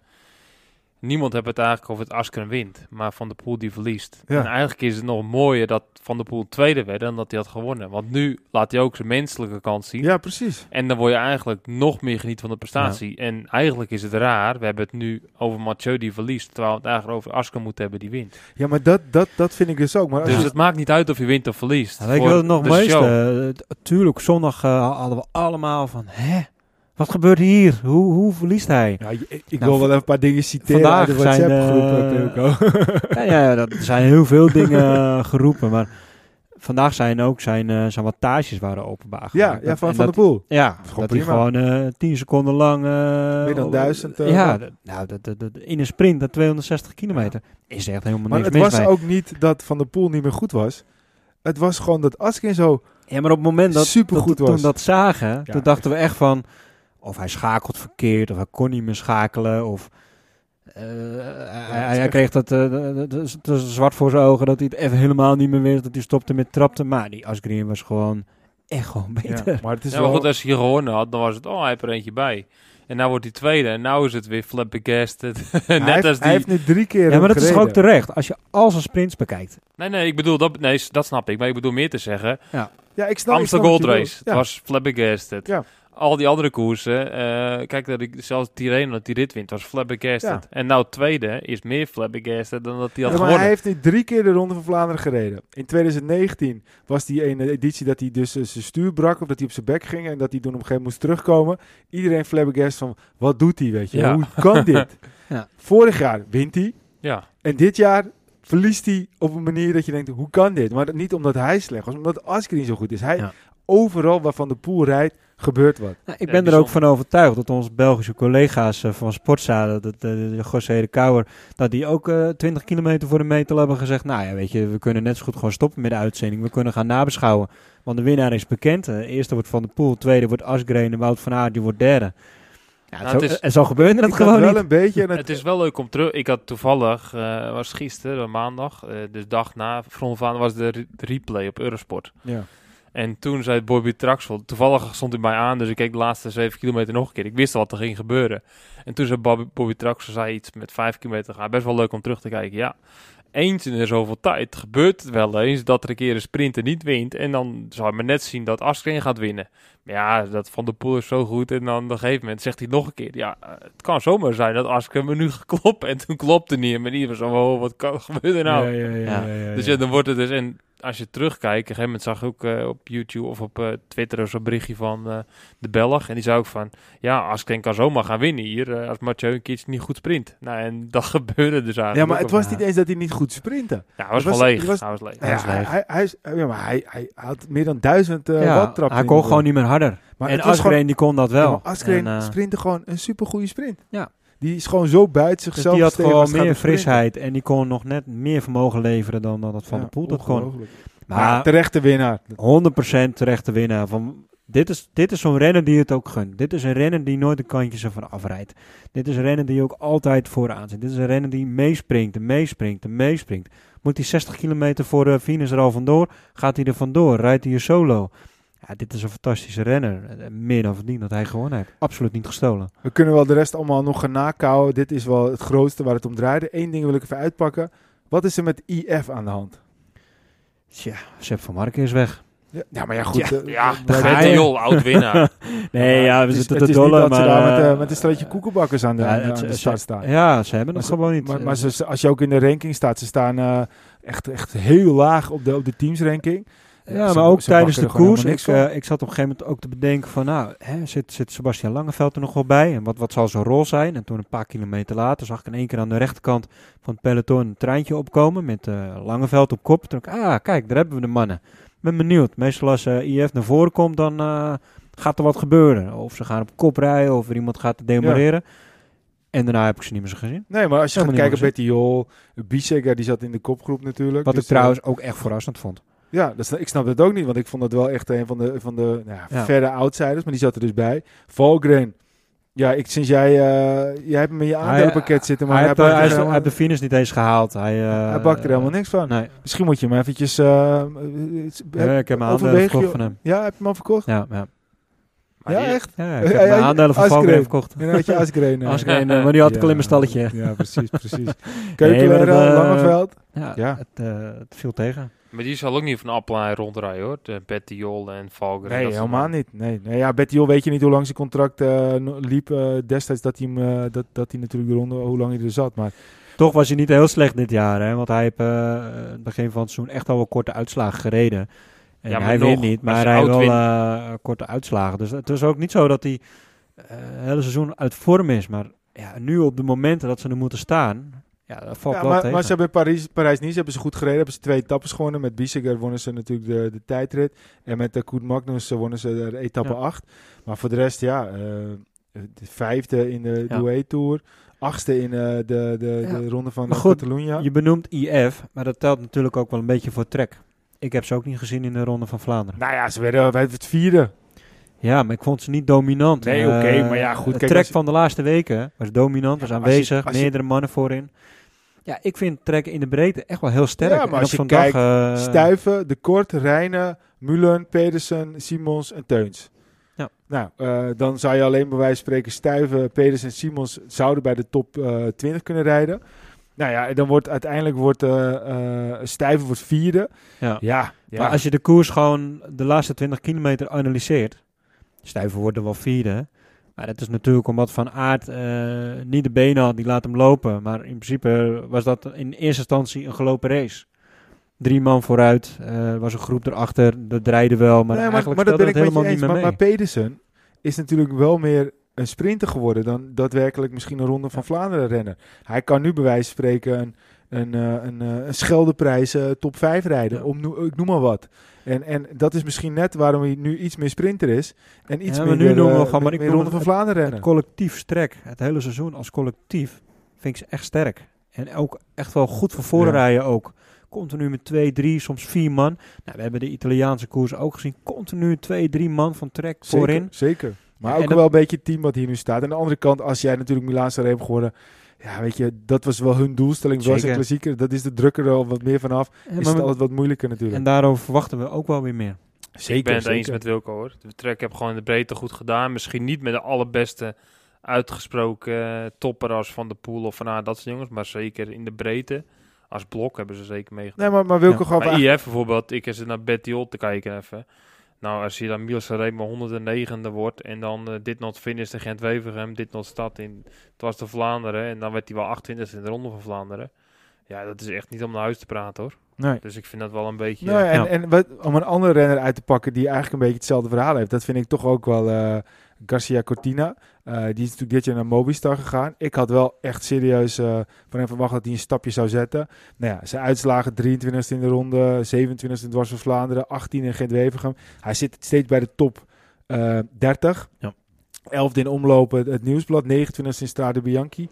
niemand heeft het eigenlijk over het Askren wint, maar Van der Poel die verliest. Ja. En eigenlijk is het nog mooier dat Van der Poel tweede werd dan dat hij had gewonnen. Want nu laat hij ook zijn menselijke kant zien. Ja, precies. En dan word je eigenlijk nog meer genieten van de prestatie. En eigenlijk is het raar, we hebben het nu over Mathieu die verliest, terwijl we het eigenlijk over Askren moeten hebben die wint. Ja, maar dat, dat, dat vind ik dus ook. Maar als Dus je- het maakt niet uit of je wint of verliest. Ja, Voor wat het nog de meeste? show. Uh, tuurlijk, zondag eh, hadden we allemaal van, hè? Wat gebeurt hier? Hoe, hoe verliest hij? Ja, ik, Nou, wil wel even een paar dingen citeren vandaag uit de zijn, WhatsApp-groep, eh, ja, ja, dat- er zijn heel veel dingen eh, geroepen, maar vandaag zijn ook zijn, eh, zijn wattages waren openbaar ja, gemaakt. ja, van En Van dat- der Poel. Ja, gewoon dat hij gewoon eh 10 seconden lang... Meer dan duizend, ja, dat- nou, dat, dat, dat- in een sprint naar 260 kilometer is echt helemaal Maar niks het was ook niet dat Van der Poel niet meer goed was. Het was gewoon dat Askin zo... Ja, maar op het moment dat, supergoed dat was. toen dat zagen, Ja, toen dachten we echt van... Of hij schakelt verkeerd, of hij kon niet meer schakelen, of... eh, hij, hij, hij kreeg dat, eh, is zwart voor zijn ogen, dat hij het even helemaal niet meer wist, dat hij stopte met trapten. Maar die Asgreen was gewoon echt gewoon beter. Ja, maar het is Ja, maar wel... goed, als hij gewonnen had, dan was het, oh, hij heeft er eentje bij. En nou wordt hij tweede. En nou is het weer flabbergasted. hij, Net heeft, als hij die... heeft nu drie keer Ja, maar dat is ook terecht. Als je al zijn sprints bekijkt. Nee, nee, ik bedoel, dat, nee, dat snap ik. Maar ik bedoel meer te zeggen. Ja, ik snap, ik Amsterdam snap Gold wat je Race. Het Ja. was flabbergasted. Ja. Al die andere koersen. eh, kijk, dat ik, zelfs Tirreno dat die rit wint, was flabbergasted. Ja. En nou tweede is meer flabbergasted dan dat hij had Ja, maar gewonnen. hij heeft nu drie keer de Ronde van Vlaanderen gereden. In 2019 was die ene editie dat hij dus eh, zijn stuur brak... of dat hij op zijn bek ging en dat hij toen op een gegeven moment moest terugkomen. Iedereen flabbergast van, wat doet hij, weet je? Ja. Hoe kan dit? Ja. Vorig jaar wint hij. Ja. En dit jaar verliest hij op een manier dat je denkt, hoe kan dit? Maar dat niet omdat hij slecht was, omdat Asgreen zo goed is. Hij, Ja. Overal waar Van de Poel rijdt, gebeurt wat. Nou, ik Ja, ben er ook van overtuigd dat onze Belgische collega's eh, van Sportzaden, dat, eh, de José de Kouwer, dat die ook eh 20 kilometer voor de meter hebben gezegd, nou ja, weet je, we kunnen net zo goed gewoon stoppen met de uitzending. We kunnen gaan nabeschouwen, want de winnaar is bekend. Eh, eerste wordt Van de Poel, tweede wordt Asgreen en Wout van Aert, die wordt derde. Ja, Nou, zo, het is- en zo gebeurde had gewoon wel niet. een beetje... En het, Het is wel leuk om terug. Ik had toevallig, eh was gisteren, maandag, eh dus dag na Front van was de re- de replay op Eurosport. ja. En toen zei Bobby Traxel, toevallig stond hij mij aan, dus ik keek de laatste 7 kilometer nog een keer. Ik wist al wat er ging gebeuren. En toen zei Bobby, Bobby Traxel zei iets met 5 kilometer gaan. Best wel leuk om terug te kijken. Ja, eens in de zoveel tijd gebeurt het wel eens dat er een keer een sprinter niet wint. En dan zou je maar net zien dat Askren gaat winnen. Maar ja, dat Van der Poel is zo goed. En dan op een gegeven moment zegt hij nog een keer. Ja, het kan zomaar zijn dat Askren me nu geklopt. En toen klopte niet. En was zo, oh, wat kan, gebeurt er nou? Ja, ja, ja, Dus ja. ja, dan wordt het dus. En als je terugkijkt, op een gegeven moment zag ik ook eh, op YouTube of op eh, Twitter zo'n berichtje van eh, de Belg. En die zei ook van: Ja, Askren kan zomaar gaan winnen hier. als Mathieu een keertje niet goed sprint. Nou, en dat gebeurde dus eigenlijk. Ja, maar het was niet eens dat hij niet goed sprintte. Ja, hij was wel leeg. was- hij was leeg. Ja, leeg. hij, hij, ja, maar hij, hij had meer dan duizend uh, ja, wattrappen. hij kon gewoon niet meer harder. Maar en gewoon- die kon dat Ja, wel. eh, sprintte gewoon een supergoeie sprint. Ja. Die is gewoon zo buiten Dus zichzelf. die had gewoon meer frisheid en die kon nog net meer vermogen leveren dan, dan dat Van Ja, der Poel dat ongelooflijk. Maar terechte winnaar. 100% terecht te winnen. Van, dit is, dit is zo'n renner die het ook gunt. Dit is een renner die nooit de kantjes ervan afrijdt. Dit is een renner die ook altijd vooraan zit. Dit is een renner die meespringt en meespringt en meespringt. Moet hij 60 kilometer voor de finish er al vandoor? Gaat hij er vandoor? Rijdt hij een solo? Ja, dit is een fantastische renner. Eh, Meer dan verdiend dat hij gewonnen heeft. Absoluut niet gestolen. We kunnen wel de rest allemaal nog gaan nakouwen. Dit is wel het grootste waar het om draaide. Eén ding wil ik even uitpakken. Wat is er met IF aan de hand? Tja, Sepp van Marken is weg. Ja, ja, maar ja, goed. Ja, eh, Ja, de- ga je. Bettiol, oud-winnaar. Nee, ja, we het is, zitten het te is niet dollen, dat maar... ze daar met, eh, eh, met een stelletje koekenbakkers aan de, ja, aan, het- aan de ze- start staan. Ja, ze hebben Maar het ze- gewoon niet. Maar, eh, maar ze, als je ook in de ranking staat, ze staan eh, echt, echt heel laag op de, op de teamsranking. Ja, Ze- maar ook tijdens de er koers. Ik, eh, ik zat op een gegeven moment ook te bedenken van, nou, hè, zit, zit Sebastian Langeveld er nog wel bij? En wat, wat zal zijn rol zijn? En toen een paar kilometer later zag ik in één keer aan de rechterkant van het peloton een treintje opkomen met eh, Langeveld op kop. Toen ik, ah, kijk, daar hebben we de mannen. ben benieuwd. Meestal als eh, IF naar voren komt, dan eh, gaat er wat gebeuren. Of ze gaan op kop rijden, of er iemand gaat demareren. En daarna heb ik ze niet meer zo gezien. Nee, maar als je gaat kijken, Betty Jol, Bissega, die zat in de kopgroep natuurlijk. Wat Dus, ik trouwens ook echt verrassend vond. Ja, dat, ik snap het ook niet, want ik vond dat wel echt een van de, van de nou ja, Ja. verre outsiders, maar die zat er dus bij. Volgren, ja, ik, sinds jij, eh, jij hebt hem in je aandelenpakket zitten, maar hij, hij, heeft, eh, hij, is, helemaal- de finish niet eens gehaald. Hij, eh, hij bakt er helemaal niks van. Nee, Misschien moet je hem eventjes... eh, Ja, ik heb mijn aandelen verkocht van hem. Ja, heb je hem al verkocht? Ja, ja. Ja, echt? ja ik Ja, heb ja, mijn aandelen van. Valkyrie verkocht. Dan had je Asgreen. Asgreen, maar die had ik al in mijn Ja, stalletje. Ja, precies, precies. Keukenleren, Langeveld. Ja, Ja. Het, het viel tegen. Maar die zal ook niet van appel en rondrijden hoor. De Bettiol en Valkyrie. Nee, helemaal niet. Nee, nee ja, Betty Jol weet je niet hoe lang zijn contract eh, liep eh, destijds dat hij, hem, eh, dat, dat hij natuurlijk de ronde, hoe lang hij er zat. Maar Toch was hij niet heel slecht dit jaar, hè? want hij heeft eh, het begin van het seizoen echt al wel korte uitslagen gereden. En Ja, maar hij nog, wint niet, maar hij wel eh, korte uitslagen. Dus het is ook niet zo dat hij eh, het hele seizoen uit vorm is. Maar ja, nu op de momenten dat ze er moeten staan, ja, dat valt Ja, wel maar, tegen. maar ze hebben Parijs, Parijs-Nice hebben ze goed gereden. Hebben ze twee etappes gewonnen. Met Bissiger wonnen ze natuurlijk de, de tijdrit. En met de Koet Magnus eh, wonnen ze de etappe Ja. 8. Maar voor de rest, ja, eh, de vijfde in de Ja. Douai Tour. Achtste in eh, de, de, Ja. de ronde van Maar goed, Catalunya. Je benoemt IF, maar dat telt natuurlijk ook wel een beetje voor trek. Ik heb ze ook niet gezien in de Ronde van Vlaanderen. Nou ja, ze werden bij het vierde. Ja, maar ik vond ze niet dominant. Nee, Eh, oké, maar ja, goed, kijk, trek van de laatste weken was dominant, was Ja, je- aanwezig, je- meerdere mannen voorin. Ja, ik vind trek in de breedte echt wel heel sterk. Ja, maar als je kijkt, dag, eh, Stuiven, De Kort, Rijnen, Mullen, Pedersen, Simons en Teuns. Ja. Nou, eh, dan zou je alleen bij wijze van spreken Stuiven, Pedersen en Simons zouden bij de top eh 20 kunnen rijden. Nou ja, en dan wordt uiteindelijk wordt, Stuiven wordt vierde. ja. Ja, ja. Maar als je de koers gewoon de laatste 20 kilometer analyseert, Stuiven wordt er wel vierde. Maar dat is natuurlijk omdat Van Aert eh, niet de benen had, die laat hem lopen. Maar in principe was dat in eerste instantie een gelopen race. Drie man vooruit, eh, was een groep erachter, dat draaide wel, maar, Nee, eigenlijk dat ben ik helemaal eens. niet meer Maar, mee. maar Pedersen is natuurlijk wel meer een sprinter geworden dan daadwerkelijk misschien een ronde van Vlaanderen rennen. Hij kan nu bij wijze van spreken een, een, eh, een, een Scheldeprijs top 5 rijden, Ja. om, ik noem maar wat. En, en dat is misschien net waarom hij nu iets meer sprinter is en iets Ja, maar meer, nu noemen we eh, gewoon, maar ik ronde van Vlaanderen rennen. Het collectief strek, het hele seizoen als collectief, vind ik ze echt sterk. En ook echt wel goed voor voren Ja. rijden ook. Continu met twee, drie, soms vier man. Nou, we hebben de Italiaanse koers ook gezien. Continu twee, drie man van trek voorin. Zeker. Maar ook wel een beetje het team wat hier nu staat. Aan de andere kant, als jij natuurlijk Milaan Sanremo hebt geworden, ja, weet je, dat was wel hun doelstelling. Zoals een klassieker, dat is de drukker er al wat meer vanaf. Ja, is het altijd wat moeilijker natuurlijk. en daarover verwachten we ook wel weer meer. zeker, ik ben het eens met Wilco hoor. De trek heb gewoon de breedte goed gedaan. Misschien niet met de allerbeste uitgesproken eh, topper als Van de Poel of Van Aert, dat soort jongens. Maar zeker in de breedte. Als blok hebben ze zeker meegedaan. Nee, maar, maar Wilco Ja, gaf Maar eigenlijk- IF bijvoorbeeld, ik is naar Bettiol te kijken even. Nou, als je dan Miel Sanremo 109e wordt en dan eh, dit not finish de Gent-Wevergem, dit not stad in, het was de Vlaanderen en dan werd hij wel 28 in de Ronde van Vlaanderen. Ja, dat is echt niet om naar huis te praten hoor. Nee. Dus ik vind dat wel een beetje... Nee, en, Ja. en wat, om een andere renner uit te pakken die eigenlijk een beetje hetzelfde verhaal heeft, dat vind ik toch ook wel eh, Garcia Cortina. Eh, die is natuurlijk dit jaar naar Mobistar gegaan. Ik had wel echt serieus eh, van hem verwacht dat hij een stapje zou zetten. Nou ja, zijn uitslagen 23 in de ronde, 27 in Dwars van Vlaanderen, 18 in Gent-Wevergem. Hij zit steeds bij de top eh 30. Ja. 11 in omlopen, het nieuwsblad, 29 in Strade Bianchi.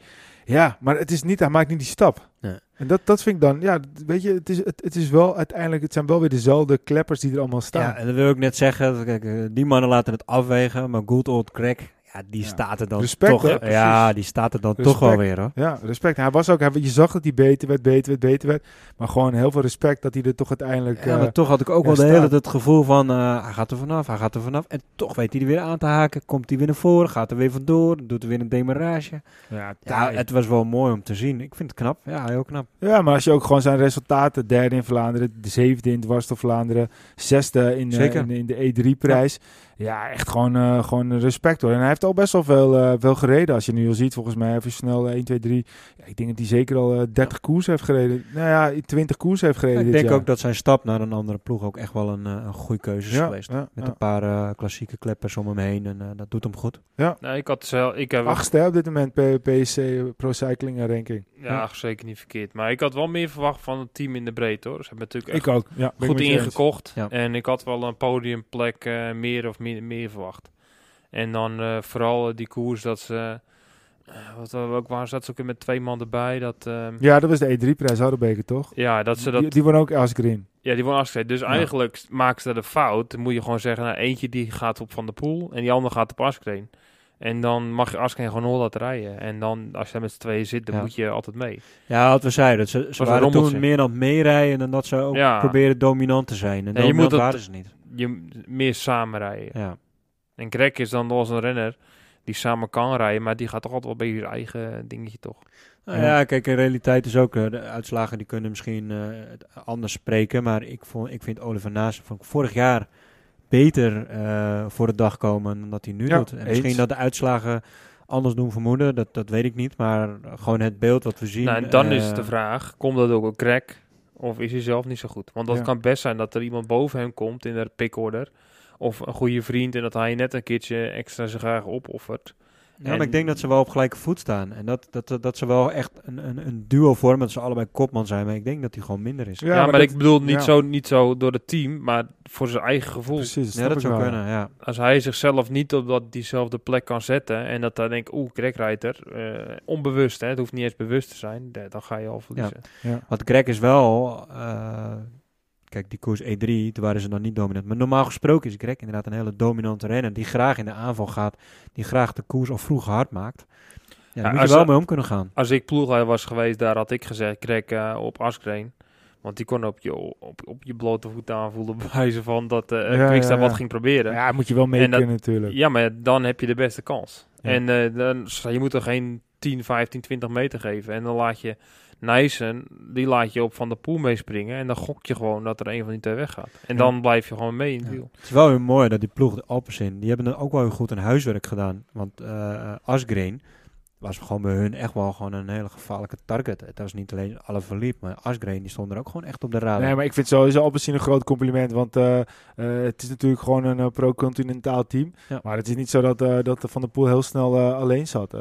Ja, maar het is niet, hij maakt niet die stap. Nee. En dat, dat vind ik dan, ja, weet je, het is, het, het is wel uiteindelijk, het zijn wel weer dezelfde kleppers die er allemaal staan. Ja, en dat wil ik net zeggen. Kijk, eh, die mannen laten het afwegen, maar good old Craig, ja, die Ja. staat er dan Respect, toch. hè? Ja, die staat er dan toch wel weer hoor. Ja, respect. Hij was ook, hij, je zag dat hij beter werd, beter werd, beter werd. Maar gewoon heel veel respect dat hij er toch uiteindelijk... Ja, eh, maar toch had ik ook wel de hele tijd het gevoel van, eh, hij gaat er vanaf, hij gaat er vanaf. En toch weet hij er weer aan te haken. Komt hij weer naar voren, gaat er weer vandoor, doet er weer een demarrage. ja, het was wel mooi om te zien. Ik vind het knap. Ja, heel knap. Ja, maar als je ook gewoon zijn resultaten, derde in Vlaanderen, de zevende in Dwars door Vlaanderen, zesde in, eh, in, in de E3-prijs. Ja. Echt gewoon, eh, gewoon respect hoor. En hij heeft al best wel veel, eh, veel gereden. Als je nu al ziet, volgens mij even snel eh, 1, 2, 3. Ja, ik denk dat hij zeker al eh, 30 koers heeft gereden. Nou ja, 20 koers heeft gereden ik dit denk jaar. ook dat zijn stap naar een andere ploeg ook echt wel een, eh, een goede keuze is Ja, geweest. ja, Met ja. een paar eh, klassieke kleppers om hem heen en eh, dat doet hem goed. Nee, ik had zelf, ik heb Achtste op dit moment P- PSC Pro Cycling eh, ranking. ja, zeker niet verkeerd. Maar ik had wel meer verwacht van het team in de breedte hoor. Ze hebben natuurlijk echt Ik ook. Ja, goed ingekocht. Ja. En ik had wel een podiumplek eh, meer of meer, meer verwacht. En dan eh, vooral eh, die koers dat ze... eh, wat we ook waren, zat ze ook weer met twee man erbij. Dat, ehm, Ja, dat was de E3-prijs Hardenbeker, toch? ja, dat ze dat... Die, die won ook Asgreen. Ja, die worden afgeschreven. Dus eigenlijk maken ze de fout. Dan moet je gewoon zeggen, nou, eentje die gaat op Van der Poel en die andere gaat op Askreen. En dan mag je Askreen gewoon hol laten rijden. En dan, als je met z'n tweeën zit, dan Ja. moet je altijd mee. Ja, wat we zeiden. Ze, ze waren toen meer aan het meerijden dan dat ze ook Ja. proberen dominant te zijn. En Nee, je moet het- waren ze niet. Je meer samen rijden. Ja. En Greg is dan wel een renner die samen kan rijden, maar die gaat toch altijd wel bij zijn eigen dingetje toch. Nou Ja. ja, kijk, in realiteit is ook, eh, de uitslagen die kunnen misschien eh, anders spreken. Maar ik, vond, ik vind Oliver Naas van vorig jaar beter eh, voor de dag komen dan dat hij nu Ja, doet. En eens. misschien dat de uitslagen anders doen vermoeden, dat, dat weet ik niet. Maar gewoon het beeld wat we zien. Nou, en dan is de vraag, komt dat ook op Greg of is hij zelf niet zo goed? Want dat Ja. kan best zijn dat er iemand boven hem komt in de pickorder. Of een goede vriend en dat hij net een keertje extra zich graag opoffert. Ja, maar En- ik denk dat ze wel op gelijke voet staan. En dat, dat, dat, ze wel echt een, een, een duo vormen. Dat ze allebei kopman zijn. Maar ik denk dat hij gewoon minder is. Ja, Ja, maar maar, dat- ik bedoel niet, ja. zo, niet zo door het team, maar voor zijn eigen gevoel. Precies, Ja, dat ik zou wel. kunnen, ja. Als hij zichzelf niet op dat, diezelfde plek kan zetten en dat hij denkt, oeh, Greg eh, onbewust, hè, het hoeft niet eens bewust te zijn, da- dan ga je al verliezen. Ja. Want Greg is wel... eh, kijk, die koers E3, toen waren ze nog niet dominant. Maar normaal gesproken is Greg inderdaad een hele dominante renner. Die graag in de aanval gaat. Die graag de koers al vroeg hard maakt. Ja, daar Ja, moet je wel mee om kunnen gaan. Als ik ploegleider was geweest, daar had ik gezegd, Greg eh, op Askreen. Want die kon op je, op, op je blote voet aanvoelen, bewijzen van dat eh Ja, Quickstep ja, ja. wat ging proberen. Ja. Ja, moet je wel mee dat- kunnen natuurlijk. maar dan heb je de beste kans. Ja. En eh, dan, je moet er geen 10, 15, 20 meter geven. En dan laat je Nijssen, die laat je op Van der Poel meespringen. En dan gok je gewoon dat er een van die twee weggaat. En Ja. dan blijf je gewoon mee in het Ja. wiel. Het is wel heel mooi dat die ploeg, de Alpecin, die hebben dan ook wel heel goed een huiswerk gedaan. Want eh Asgreen was gewoon bij hun echt wel gewoon een hele gevaarlijke target. Het was niet alleen alle verliep, maar Asgreen die stond er ook gewoon echt op de radar. Nee, maar ik vind sowieso Alpecin een groot compliment. Want eh, het is natuurlijk gewoon een pro-continentaal team. Ja. Maar het is niet zo dat, eh, dat Van der Poel heel snel eh, alleen zat.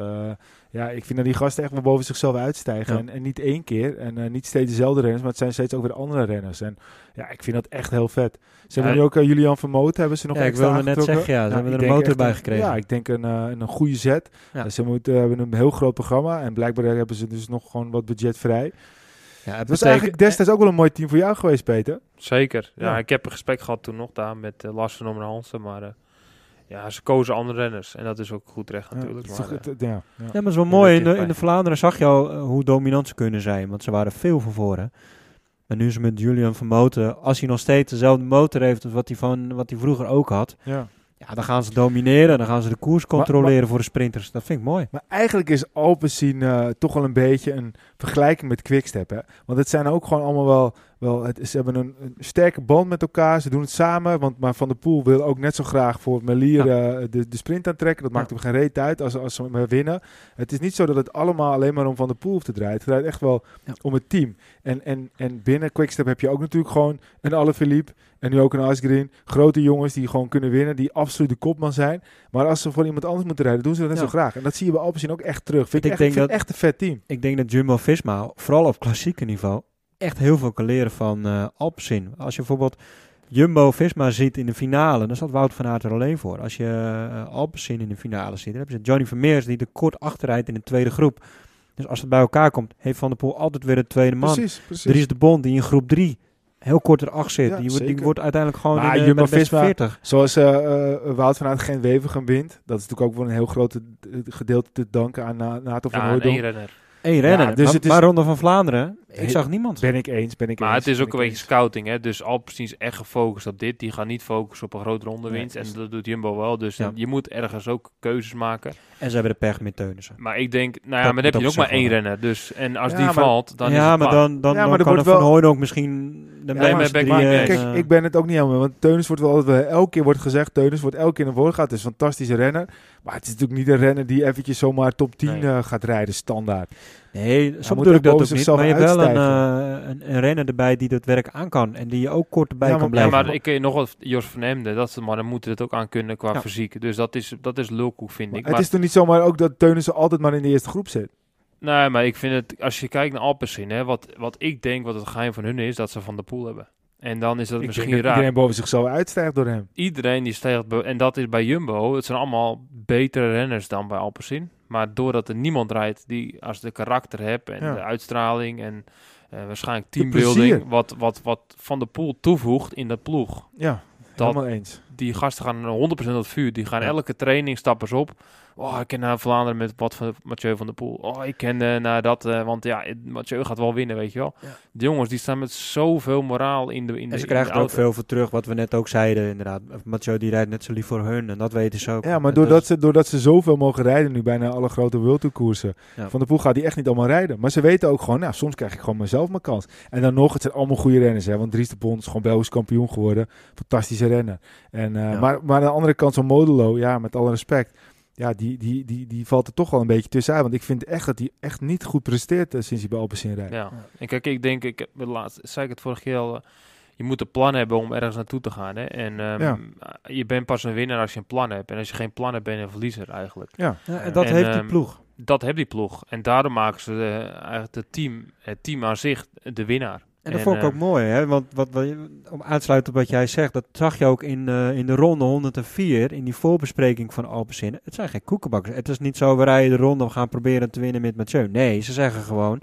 Ja, ik vind dat die gasten echt wel boven zichzelf uitstijgen. Ja. En, en niet één keer. En eh, niet steeds dezelfde renners, maar het zijn steeds ook weer andere renners. En ja, ik vind dat echt heel vet. Ze hebben nu ook eh, Julian Vermoten, hebben ze nog Ja, ik wilde net zeggen, ja, ze hebben ik er een motor bij een- gekregen. Ja, ik denk een, eh, een goede zet. Ja. Ze moeten, hebben een heel groot programma. En blijkbaar hebben ze dus nog gewoon wat budget vrij. ja, het was eigenlijk destijds ook wel een mooi team voor jou geweest, Peter. Zeker. Ja, Ja. ik heb een gesprek gehad toen nog daar met uh, Lars van Ommer Hansen. Maar ja, ze kozen andere renners. En dat is ook goed recht natuurlijk. Ja, het maar, ja, ja. Ja, maar het is wel mooi. In de, in de Vlaanderen zag je al eh, hoe dominant ze kunnen zijn. Want ze waren veel van voren. En nu is het met Julian Vermoten. Als hij nog steeds dezelfde motor heeft als wat hij, van, wat hij vroeger ook had. ja. Ja, dan gaan ze domineren. Dan gaan ze de koers controleren voor de sprinters. Dat vind ik mooi. Maar eigenlijk is Alpecin eh toch wel een beetje een vergelijking met Quickstep. Hè? Want het zijn ook gewoon allemaal wel... wel het, ze hebben een, een sterke band met elkaar. Ze doen het samen. Want maar Van der Poel wil ook net zo graag voor Melier eh, de, de sprint aantrekken. Dat maakt Ja. hem geen reet uit als, als ze hem winnen. Het is niet zo dat het allemaal alleen maar om Van der Poel hoeft te draaien. Het draait echt wel Ja. om het team. En, en, en binnen Quickstep heb je ook natuurlijk gewoon een Alaphilippe. En nu ook een Asgreen. Grote jongens die gewoon kunnen winnen. Die absoluut de kopman zijn. Maar als ze voor iemand anders moeten rijden, doen ze dat net zo graag. En dat zie je bij Alpecin ook echt terug. Vind Ik ik, echt, denk vind dat- echt een vet team. Ik denk dat Jumbo-Visma, vooral op klassieke niveau, echt heel veel kan leren van eh Alpecin. Als je bijvoorbeeld Jumbo-Visma ziet in de finale, dan staat Wout van Aert er alleen voor. Als je uh, Alpecin in de finale ziet, dan hebben ze Johnny Vermeers die er kort achterrijdt in de tweede groep. Dus als het bij elkaar komt, heeft Van der Poel altijd weer de tweede man. Precies, precies. Er is de Bond die in groep 3 heel kort erachter zit. Ja, die, wordt, die zeker. wordt uiteindelijk gewoon Maar in de, Jumbo de Visma- 40. Zoals eh, Wout van Aert geen Wevergem wint. Dat is natuurlijk ook wel een heel groot gedeelte te danken aan Na- Nato van Ja, en Hooydonk. één renner. Eén renner. dus maar, het is- maar Ronde van Vlaanderen, ik zag niemand. Ben ik eens, ben ik Maar eens. het is ook een beetje eens. scouting, hè. Dus Alpecin is echt gefocust op dit. Die gaan niet focussen op een grote ronde winst. dus- en dat doet Jumbo wel. Dus Ja. je moet ergens ook keuzes maken. En ze hebben de pech met Teunissen. Maar ik denk, nou ja, Dat maar dan heb je ook ook maar één renner. Dus, en als Ja, die maar- valt, dan is ja, het maar dan, dan, Ja, dan maar er kan wordt er Van wel- Hooydonk misschien... De Nee, maar en, eens. Kijk, eh, ik ben het ook niet helemaal. Want Teunis wordt wel altijd, elke keer wordt gezegd, Teunis wordt elke keer naar voren gaat. Het is een fantastische renner. Maar het is natuurlijk niet een renner die eventjes zomaar top 10 Nee. eh, gaat rijden, standaard. Nee, zo moet bedoel ook ik dat ook niet. Maar je hebt wel een, eh, een, een renner erbij die dat werk aan kan. En die je ook kort erbij Ja, kan maar- Ja, blijven. maar ik kun nog wat Jos van Emden, dat ze, maar dan moeten het ook aan kunnen qua Ja. fysiek. Dus dat is, dat is lulkoek, vind ik. het Maar, is toch niet zomaar ook dat Teunissen altijd maar in de eerste groep zit? nee, maar ik vind het, als je kijkt naar Alpecin, hè, wat, wat ik denk wat het geheim van hun is, dat ze van de pool hebben. En dan is dat Ik misschien denk dat raar. iedereen boven zichzelf uitstijgt door hem. iedereen die steegt, be- en dat is bij Jumbo, het zijn allemaal betere renners dan bij Alpecin. Maar doordat er niemand rijdt die als de karakter hebt en Ja. de uitstraling en eh, waarschijnlijk teambuilding, wat, wat, wat Van de Poel toevoegt in de ploeg. Ja, Dat, helemaal eens. die gasten gaan 100% op het vuur. Die gaan Ja. elke training stappen op. Oh, ik ken naar Vlaanderen met wat van Mathieu van der Poel. Oh, ik ken eh, naar dat, eh, want ja, Mathieu gaat wel winnen, weet je wel. Ja. De jongens die staan met zoveel moraal in de in de en ze in krijgen de er ook veel voor terug, wat we net ook zeiden inderdaad. Mathieu die rijdt net zo lief voor hun en dat weten ze ook. Ja, maar En doordat dat ze, doordat ze zoveel mogen rijden nu, bijna alle grote World Tour koersen. Ja. Van de Poel gaat die echt niet allemaal rijden. Maar ze weten ook gewoon, nou, soms krijg ik gewoon mezelf mijn kans. En dan nog, het zijn allemaal goede renners. Hè, want Dries de Bond is gewoon Belgisch kampioen geworden. Fantastische renner. En, eh, Ja. maar, maar aan de andere kant, zo'n Modelo, ja, met alle respect. Ja, die, die, die, die valt er toch wel een beetje tussenuit. Want ik vind echt dat hij echt niet goed presteert eh, sinds hij bij Alpecin rijdt. Ja. En kijk, ik denk, ik laatst, zei ik het vorige keer al, eh, je moet een plan hebben om ergens naartoe te gaan. Hè? En ehm, Ja. je bent pas een winnaar als je een plan hebt. En als je geen plan hebt, ben je een verliezer eigenlijk. Ja, Ja, en dat En, heeft die ehm, ploeg. Dat heeft die ploeg. En daardoor maken ze eh, eigenlijk het team, het team aan zich de winnaar. En dat vond ik eh, ook mooi, hè? want wat, wat, om aansluiten op wat jij zegt, dat zag je ook in, eh, in de ronde 104, in die voorbespreking van Alpecin. Het zijn geen koekenbakkers. Het is niet zo, we rijden de ronde, we gaan proberen te winnen met Mathieu. Nee, ze zeggen gewoon,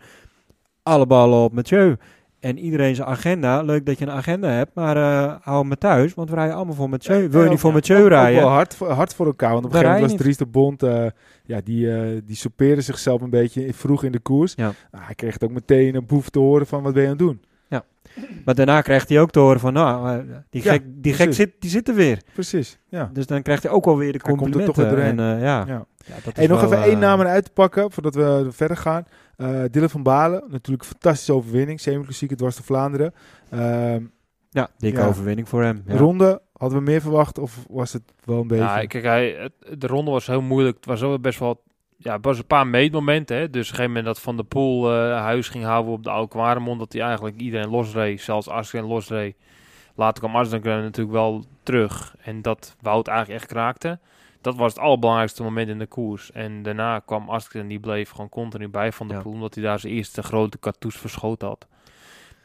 alle ballen op Mathieu. En iedereen zijn agenda, leuk dat je een agenda hebt, maar eh, hou maar thuis, want we rijden allemaal voor Mathieu. Wil je niet voor Ja, Mathieu rijden? wel hard, voor- hard voor elkaar. Want op een gegeven moment was Dries de Bond, ja, die, eh die soupeerde zichzelf een beetje vroeg in de koers. Ja. Nou, hij kreeg het ook meteen een boef te horen van wat ben je aan het doen. Maar daarna krijgt hij ook te horen van, nou, eh, die Ja, gek, die gek zit, die zit er weer. Precies, ja. Dus dan krijgt hij ook alweer de Hij komt er complimenten. toch weer doorheen. En, eh, ja. ja. Ja, dat Hey, is nog wel, even één eh, naam eruit te pakken voordat we verder gaan. Eh Dylan van Balen, natuurlijk een fantastische overwinning. Semi-klassieke dwars door Vlaanderen. Ehm, Ja, dikke Ja. overwinning voor hem. Ja. Ronde, hadden we meer verwacht of was het wel een beetje... Ja, kijk, hij, het- de ronde was heel moeilijk. Het was ook best wel... Ja, het was een paar meetmomenten. Hè? Dus op een gegeven moment dat Van der Poel eh, huis ging houden op de Oude Kwaremond. Dat hij eigenlijk iedereen losreed. Zelfs Arsene losreed. Later kwam Arsene natuurlijk wel terug. En dat Wout eigenlijk echt kraakte. Dat was het allerbelangrijkste moment in de koers. En daarna kwam Arsene die bleef gewoon continu bij Van der Ja. Poel. Omdat hij daar zijn eerste grote cartouche verschoten had.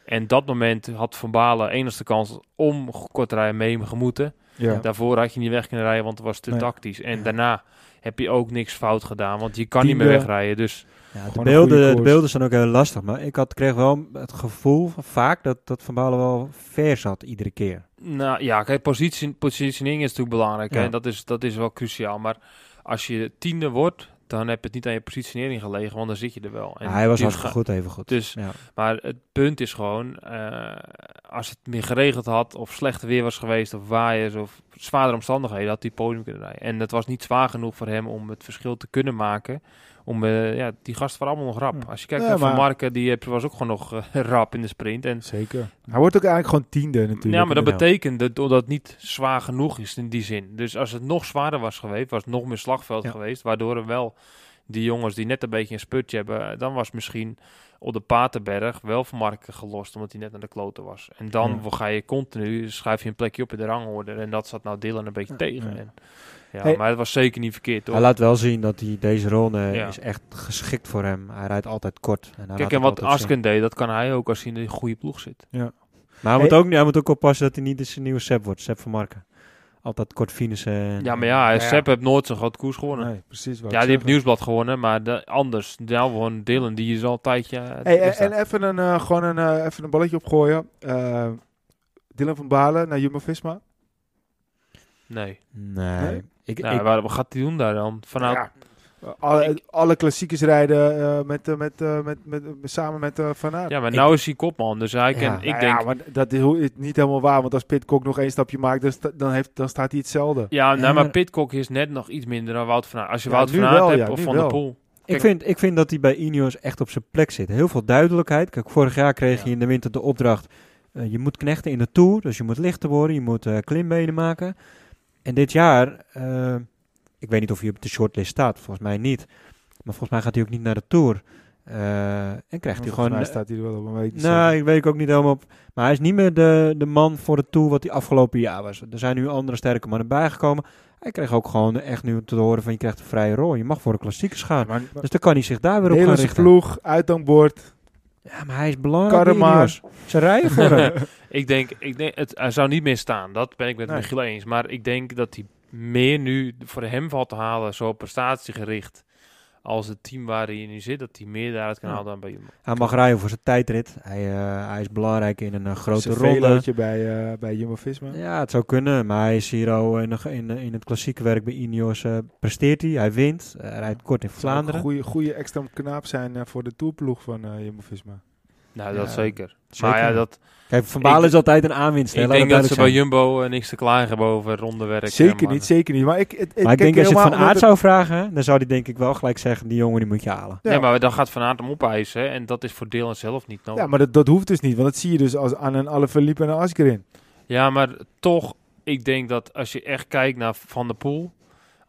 En dat moment had Van Balen enigste kans om kort rijden mee gemoeten. ja. Daarvoor had je niet weg kunnen rijden, want het was te Nee. tactisch. En Ja. daarna heb je ook niks fout gedaan, want je kan niet meer Tiende. wegrijden. Dus Ja, de, beelden, de beelden zijn ook heel lastig. Maar ik had, kreeg wel het gevoel vaak dat, dat Van Balen wel ver zat iedere keer. nou ja, kijk, positie, positionering is natuurlijk belangrijk. Ja. En dat is, dat is wel cruciaal. Maar als je tiende wordt, dan heb je het niet aan je positionering gelegen, want dan zit je er wel. En Ja, hij was die hartstikke goed, even goed. Dus- ja. Maar het punt is gewoon, eh, als het meer geregeld had, of slechter weer was geweest, of waaiers, of zwaardere omstandigheden, had hij podium kunnen rijden. En het was niet zwaar genoeg voor hem om het verschil te kunnen maken. Om, eh, ja, die gasten waren allemaal nog rap. Ja. Als je kijkt Ja, naar Van Marken, die heb- was ook gewoon nog eh, rap in de sprint. En Zeker. Hij wordt ook eigenlijk gewoon tiende natuurlijk. ja, maar dat betekent dat, dat het niet zwaar genoeg is in die zin. Dus als het nog zwaarder was geweest, was het nog meer slagveld Ja. geweest. Waardoor er wel die jongens die net een beetje een sputje hebben, dan was misschien op de Paterberg wel van Marken gelost, omdat hij net aan de kloten was. En dan ga je continu, schuif je een plekje op in de rangorde. En dat zat nou Dylan een beetje tegen. ja. En, ja, Hey. maar het was zeker niet verkeerd, hoor. Hij laat wel zien dat hij deze ronde Ja. is echt geschikt voor hem. Hij rijdt altijd kort. En Kijk, en wat. Asken deed, dat kan hij ook als hij in een goede ploeg zit. Maar hij moet, ook, hij moet ook oppassen dat hij niet eens een nieuwe Sepp wordt. Sepp van Marken. Altijd kort finissen. en- Ja, maar ja, ja. Sepp heeft nooit zo'n groot koers gewonnen. Nee, precies. wou ja, die heeft. Nieuwsblad gewonnen, maar de, anders. Nou, gewoon Dylan, die is al een tijdje... eh, Hey, is en, even een, eh, gewoon een, eh, even een balletje opgooien. Eh Dylan van Balen naar Jumbo-Visma. nee. Nee. Nee? Ik, Nou, ik, waar, wat gaat hij doen daar dan? Vanuit... Ja. Alle, alle klassiekers rijden eh, met, eh, met, eh, met, met, samen met eh Van Aert. Ja, maar Ik- nou is hij kopman, dus hij kan... Ja. ik Nou denk... ja, maar dat is niet helemaal waar. Want als Pitcock nog één stapje maakt, dan, sta- dan, heeft, dan staat hij hetzelfde. Ja, nou, maar Pitcock is net nog iets minder dan Wout van Aert. Als je Ja, Wout van Aert wel, hebt ja, of Van der Poel. ik, vind, ik vind dat hij bij Ineos echt op zijn plek zit. Heel veel duidelijkheid. Kijk, vorig jaar kreeg Ja. hij in de winter de opdracht... eh, je moet knechten in de Tour, dus je moet lichter worden. Je moet eh, klimbenen maken. En dit jaar... eh, ik weet niet of hij op de shortlist staat. Volgens mij niet. Maar volgens mij gaat hij ook niet naar de Tour. Eh, en krijgt hij Volgens gewoon... mij eh, staat hij er wel op een week. Nou, ik weet ik ook niet helemaal op. Maar hij is niet meer de, de man voor de Tour wat hij afgelopen jaar was. Er zijn nu andere sterke mannen bijgekomen. Hij kreeg ook gewoon echt nu te horen van je krijgt een vrije rol. Je mag voor de klassiekers gaan. maar, Dus dan kan hij zich daar weer op gaan richten. ploeg, uitdankbord. Ja, maar hij is belangrijk. Karrema. Ineos. Ze rijden voor hem. Ik denk, ik denk het, hij zou niet meer staan. Dat ben ik met Nee. Michiel eens. Maar ik denk dat hij meer nu voor hem valt te halen, zo prestatiegericht, als het team waar hij nu zit, dat hij meer daaruit kan Ja. halen dan bij Jumbo. Hij mag rijden voor zijn tijdrit. Hij, eh, hij is belangrijk in een eh, grote ronde. bij, eh, bij Jumbo-Visma. Ja, het zou kunnen. Maar hij is hier al in, in, in het klassieke werk bij Ineos. eh, presteert hij. Hij wint. Hij rijdt kort in Het zou ook Vlaanderen. Een goede, goede extra knaap zijn voor de tourploeg van eh Jumbo-Visma. Nou, Ja, dat zeker. zeker. Maar ja, dat, Kijk, Van Balen Ik- is altijd een aanwinst. hè, ik denk dat ze bij. Jumbo eh, niks te klagen hebben over rondewerk. Zeker niet, zeker niet. Maar ik, het, Maar ik denk als je het van Aert zou vragen, dan zou hij denk ik wel gelijk zeggen, die jongen die moet je halen. Ja. Nee, maar dan gaat Van Aert hem opeisen. hè, En dat is voor Dylan zelf niet nodig. Ja, maar dat, dat hoeft dus niet. Want dat zie je dus als aan een Alaphilippe en een Asgreen. Ja, maar toch, ik denk dat als je echt kijkt naar Van der Poel,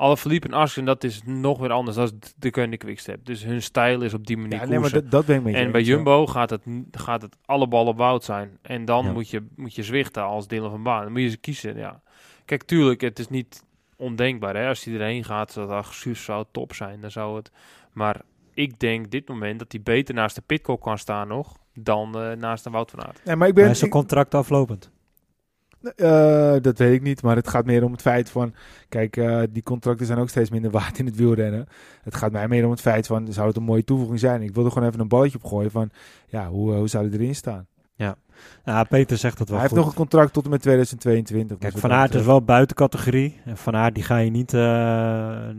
alle Philippe en Arsene, dat is nog weer anders dan de Koning Quickstep. Dus hun stijl is op die manier Ja, nee, maar dat, dat ben ik En bij ja. Jumbo gaat het, gaat het alle ballen woud zijn. En dan Ja. moet, je, moet je zwichten als Dylan van Baan. Dan moet je ze kiezen, ja. Kijk, tuurlijk, het is niet ondenkbaar. Hè? Als hij erheen gaat, zou dat Guus zou top zijn. Dan zou het... Maar ik denk dit moment dat hij beter naast de Pitcock kan staan nog... dan eh, naast de Wout van Aert. Nee, maar ik ben... is zijn contract aflopend. Eh, dat weet ik niet, maar het gaat meer om het feit van... Kijk, eh, die contracten zijn ook steeds minder waard in het wielrennen. Het gaat mij meer om het feit van, zou het een mooie toevoeging zijn? Ik wil er gewoon even een balletje op gooien van, ja, hoe, eh, hoe zou hij erin staan? Ja, Peter zegt dat wel Hij heeft nog een contract tot en met 2022. Kijk, dus Van Aert is wel buiten categorie. En Van Aert die ga je niet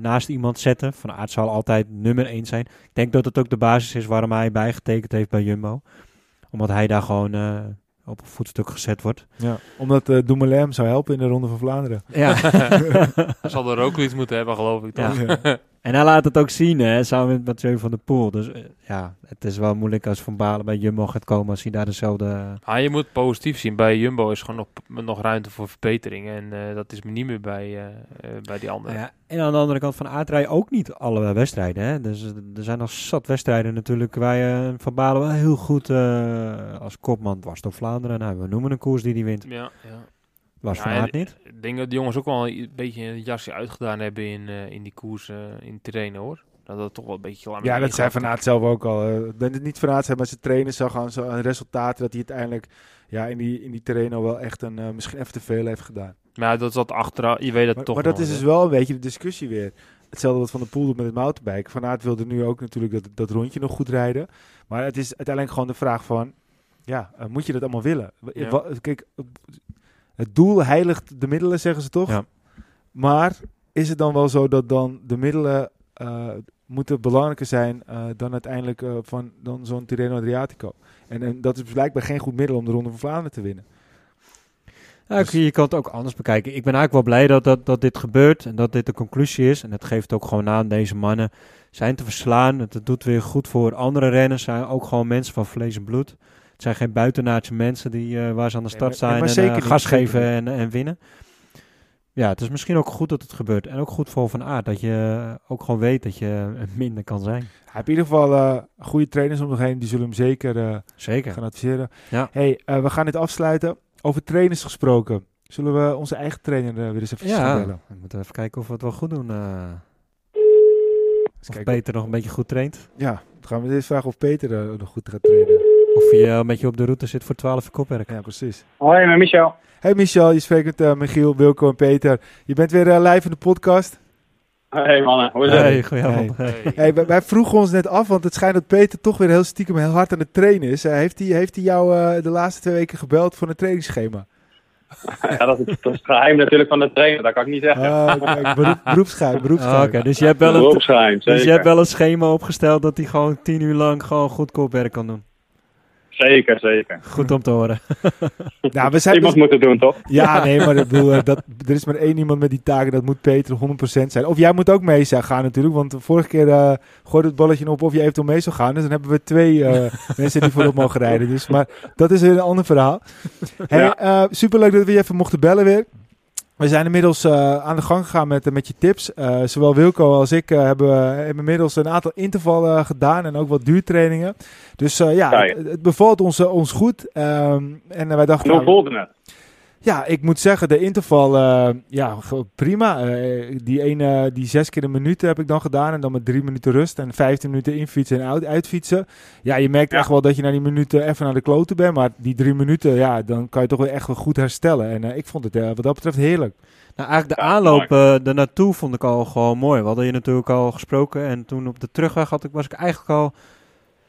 naast iemand zetten. Van Aert zal altijd nummer 1 zijn. Ik denk dat het ook de basis is waarom hij bijgetekend heeft bij Jumbo. Omdat hij daar gewoon op een voetstuk gezet wordt. Ja, omdat eh Dumoulin hem zou helpen in de Ronde van Vlaanderen. Ja. Hij zal er ook iets moeten hebben, geloof ik. Toch? Ja. En hij laat het ook zien, hè, samen met Mathieu van der Poel. Dus eh, ja, het is wel moeilijk als Van Balen bij Jumbo gaat komen als hij daar dezelfde... Ah, je moet positief zien. Bij Jumbo is gewoon nog, nog ruimte voor verbetering. En eh, dat is niet meer bij, eh, bij die anderen. Nou ja, en aan de andere kant van Aert rijden ook niet alle wedstrijden. Hè? Dus er zijn nog zat wedstrijden natuurlijk waar je Van Balen wel heel goed als kopman was door Vlaanderen. Nou, we noemen een koers die hij wint. Ja, ja. Was Ja, Van en- Aert niet. Ik denk dat de jongens ook wel een beetje een jasje uitgedaan hebben in, eh, in die koers eh, in terrein hoor. Dat dat toch wel een beetje klaar Ja, dat zei. Van Aert zelf ook al. eh, dat het niet Van Aert maar zijn trainer zag aan zijn resultaten dat hij uiteindelijk ja, in die, in die al wel echt een, misschien even te veel heeft gedaan. Maar ja, dat zat achteraf. Je weet dat Maar, toch maar dat nog, is dus wel een beetje de discussie weer. Hetzelfde wat Van der Poel doet met het mountainbike. Van Aert wilde nu ook natuurlijk dat, dat rondje nog goed rijden. Maar het is uiteindelijk gewoon de vraag van... Ja, moet je dat allemaal willen? Ja. Kijk, het doel heiligt de middelen, zeggen ze toch? Ja. Maar is het dan wel zo dat dan de middelen eh, moeten belangrijker zijn eh, dan uiteindelijk eh, van dan zo'n Tirreno Adriatico? En, en dat is blijkbaar geen goed middel om de Ronde van Vlaanderen te winnen. Ja, je kan het ook anders bekijken. Ik ben eigenlijk wel blij dat, dat, dat dit gebeurt en dat dit de conclusie is. En het geeft ook gewoon aan, deze mannen zijn te verslaan. Het, het doet weer goed voor andere renners. zijn ook gewoon mensen van vlees en bloed. Het zijn geen buitenaardse mensen die, eh, waar ze aan de start nee, staan maar en zeker eh, gas geven en, en winnen. Ja, het is misschien ook goed dat het gebeurt. En ook goed voor Van Aert, dat je ook gewoon weet dat je minder kan zijn. Hij heeft in ieder geval eh, goede trainers om zich heen. Die zullen hem zeker eh, Zeker. gaan adviseren. Ja. hey, eh, we gaan dit afsluiten. Over trainers gesproken. Zullen we onze eigen trainer eh, weer eens even Ja, bellen? we moeten even kijken of we het wel goed doen. eh Eens of. Peter nog een beetje goed traint. Ja, dan gaan we eerst vragen of Peter eh, nog goed gaat trainen. Of je een beetje op de route zit voor 12 kopwerk. Ja, precies. Hoi, met Michel. Hey Michel, je spreekt met uh, Michiel, Wilco en Peter. Je bent weer uh, live in de podcast. Hey mannen, hoe is het? Hey, goedenavond. Hey. Hey, wij, wij, vroegen ons net af, want het schijnt dat Peter toch weer heel stiekem heel hard aan het trainen is. Uh, heeft hij heeft hij jou de laatste twee weken gebeld voor een trainingsschema? Ja, dat is, dat is het geheim natuurlijk van de trainer, dat kan ik niet zeggen. Ah, okay. Beroep, beroepsgeheim, beroepsgeheim. Ah, Oké, dus je hebt wel een, beroepsgeheim, dus je hebt wel een schema opgesteld dat hij gewoon tien uur lang gewoon goed kopwerk kan doen. Zeker, zeker. Goed om te horen. nou, we zijn iemand dus... moet het doen, toch? Ja, nee, maar ik bedoel, dat, er is maar één iemand met die taken. Dat moet Peter 100% zijn. Of jij moet ook mee zijn gaan natuurlijk. Want de vorige keer uh, gooide het balletje op of je eventueel mee zou gaan. Dus dan hebben we twee uh, mensen die voorop mogen rijden. Dus, maar dat is weer een ander verhaal. Hey, ja. uh, superleuk dat we je even mochten bellen weer. We zijn inmiddels uh, aan de gang gegaan met, met je tips. Uh, zowel Wilco als ik uh, hebben, hebben inmiddels een aantal intervallen gedaan en ook wat duurtrainingen. Dus ja, het, het, bevalt ons, ons goed. Um, en wij dachten. Het? Ja, ik moet zeggen, de interval, ja, prima. die ene, die zes keer een minuut heb ik dan gedaan. En dan met drie minuten rust en vijftien minuten infietsen en uit, uitfietsen. Ja, je merkt ja. echt wel dat je na die minuten even naar de kloten bent. Maar die drie minuten, ja, dan kan je toch wel echt wel goed herstellen. En ik vond het wat dat betreft heerlijk. Nou, eigenlijk de ja, aanloop uh, ernaartoe vond ik al gewoon mooi. We hadden je natuurlijk al gesproken. En toen op de terugweg had ik, was ik eigenlijk al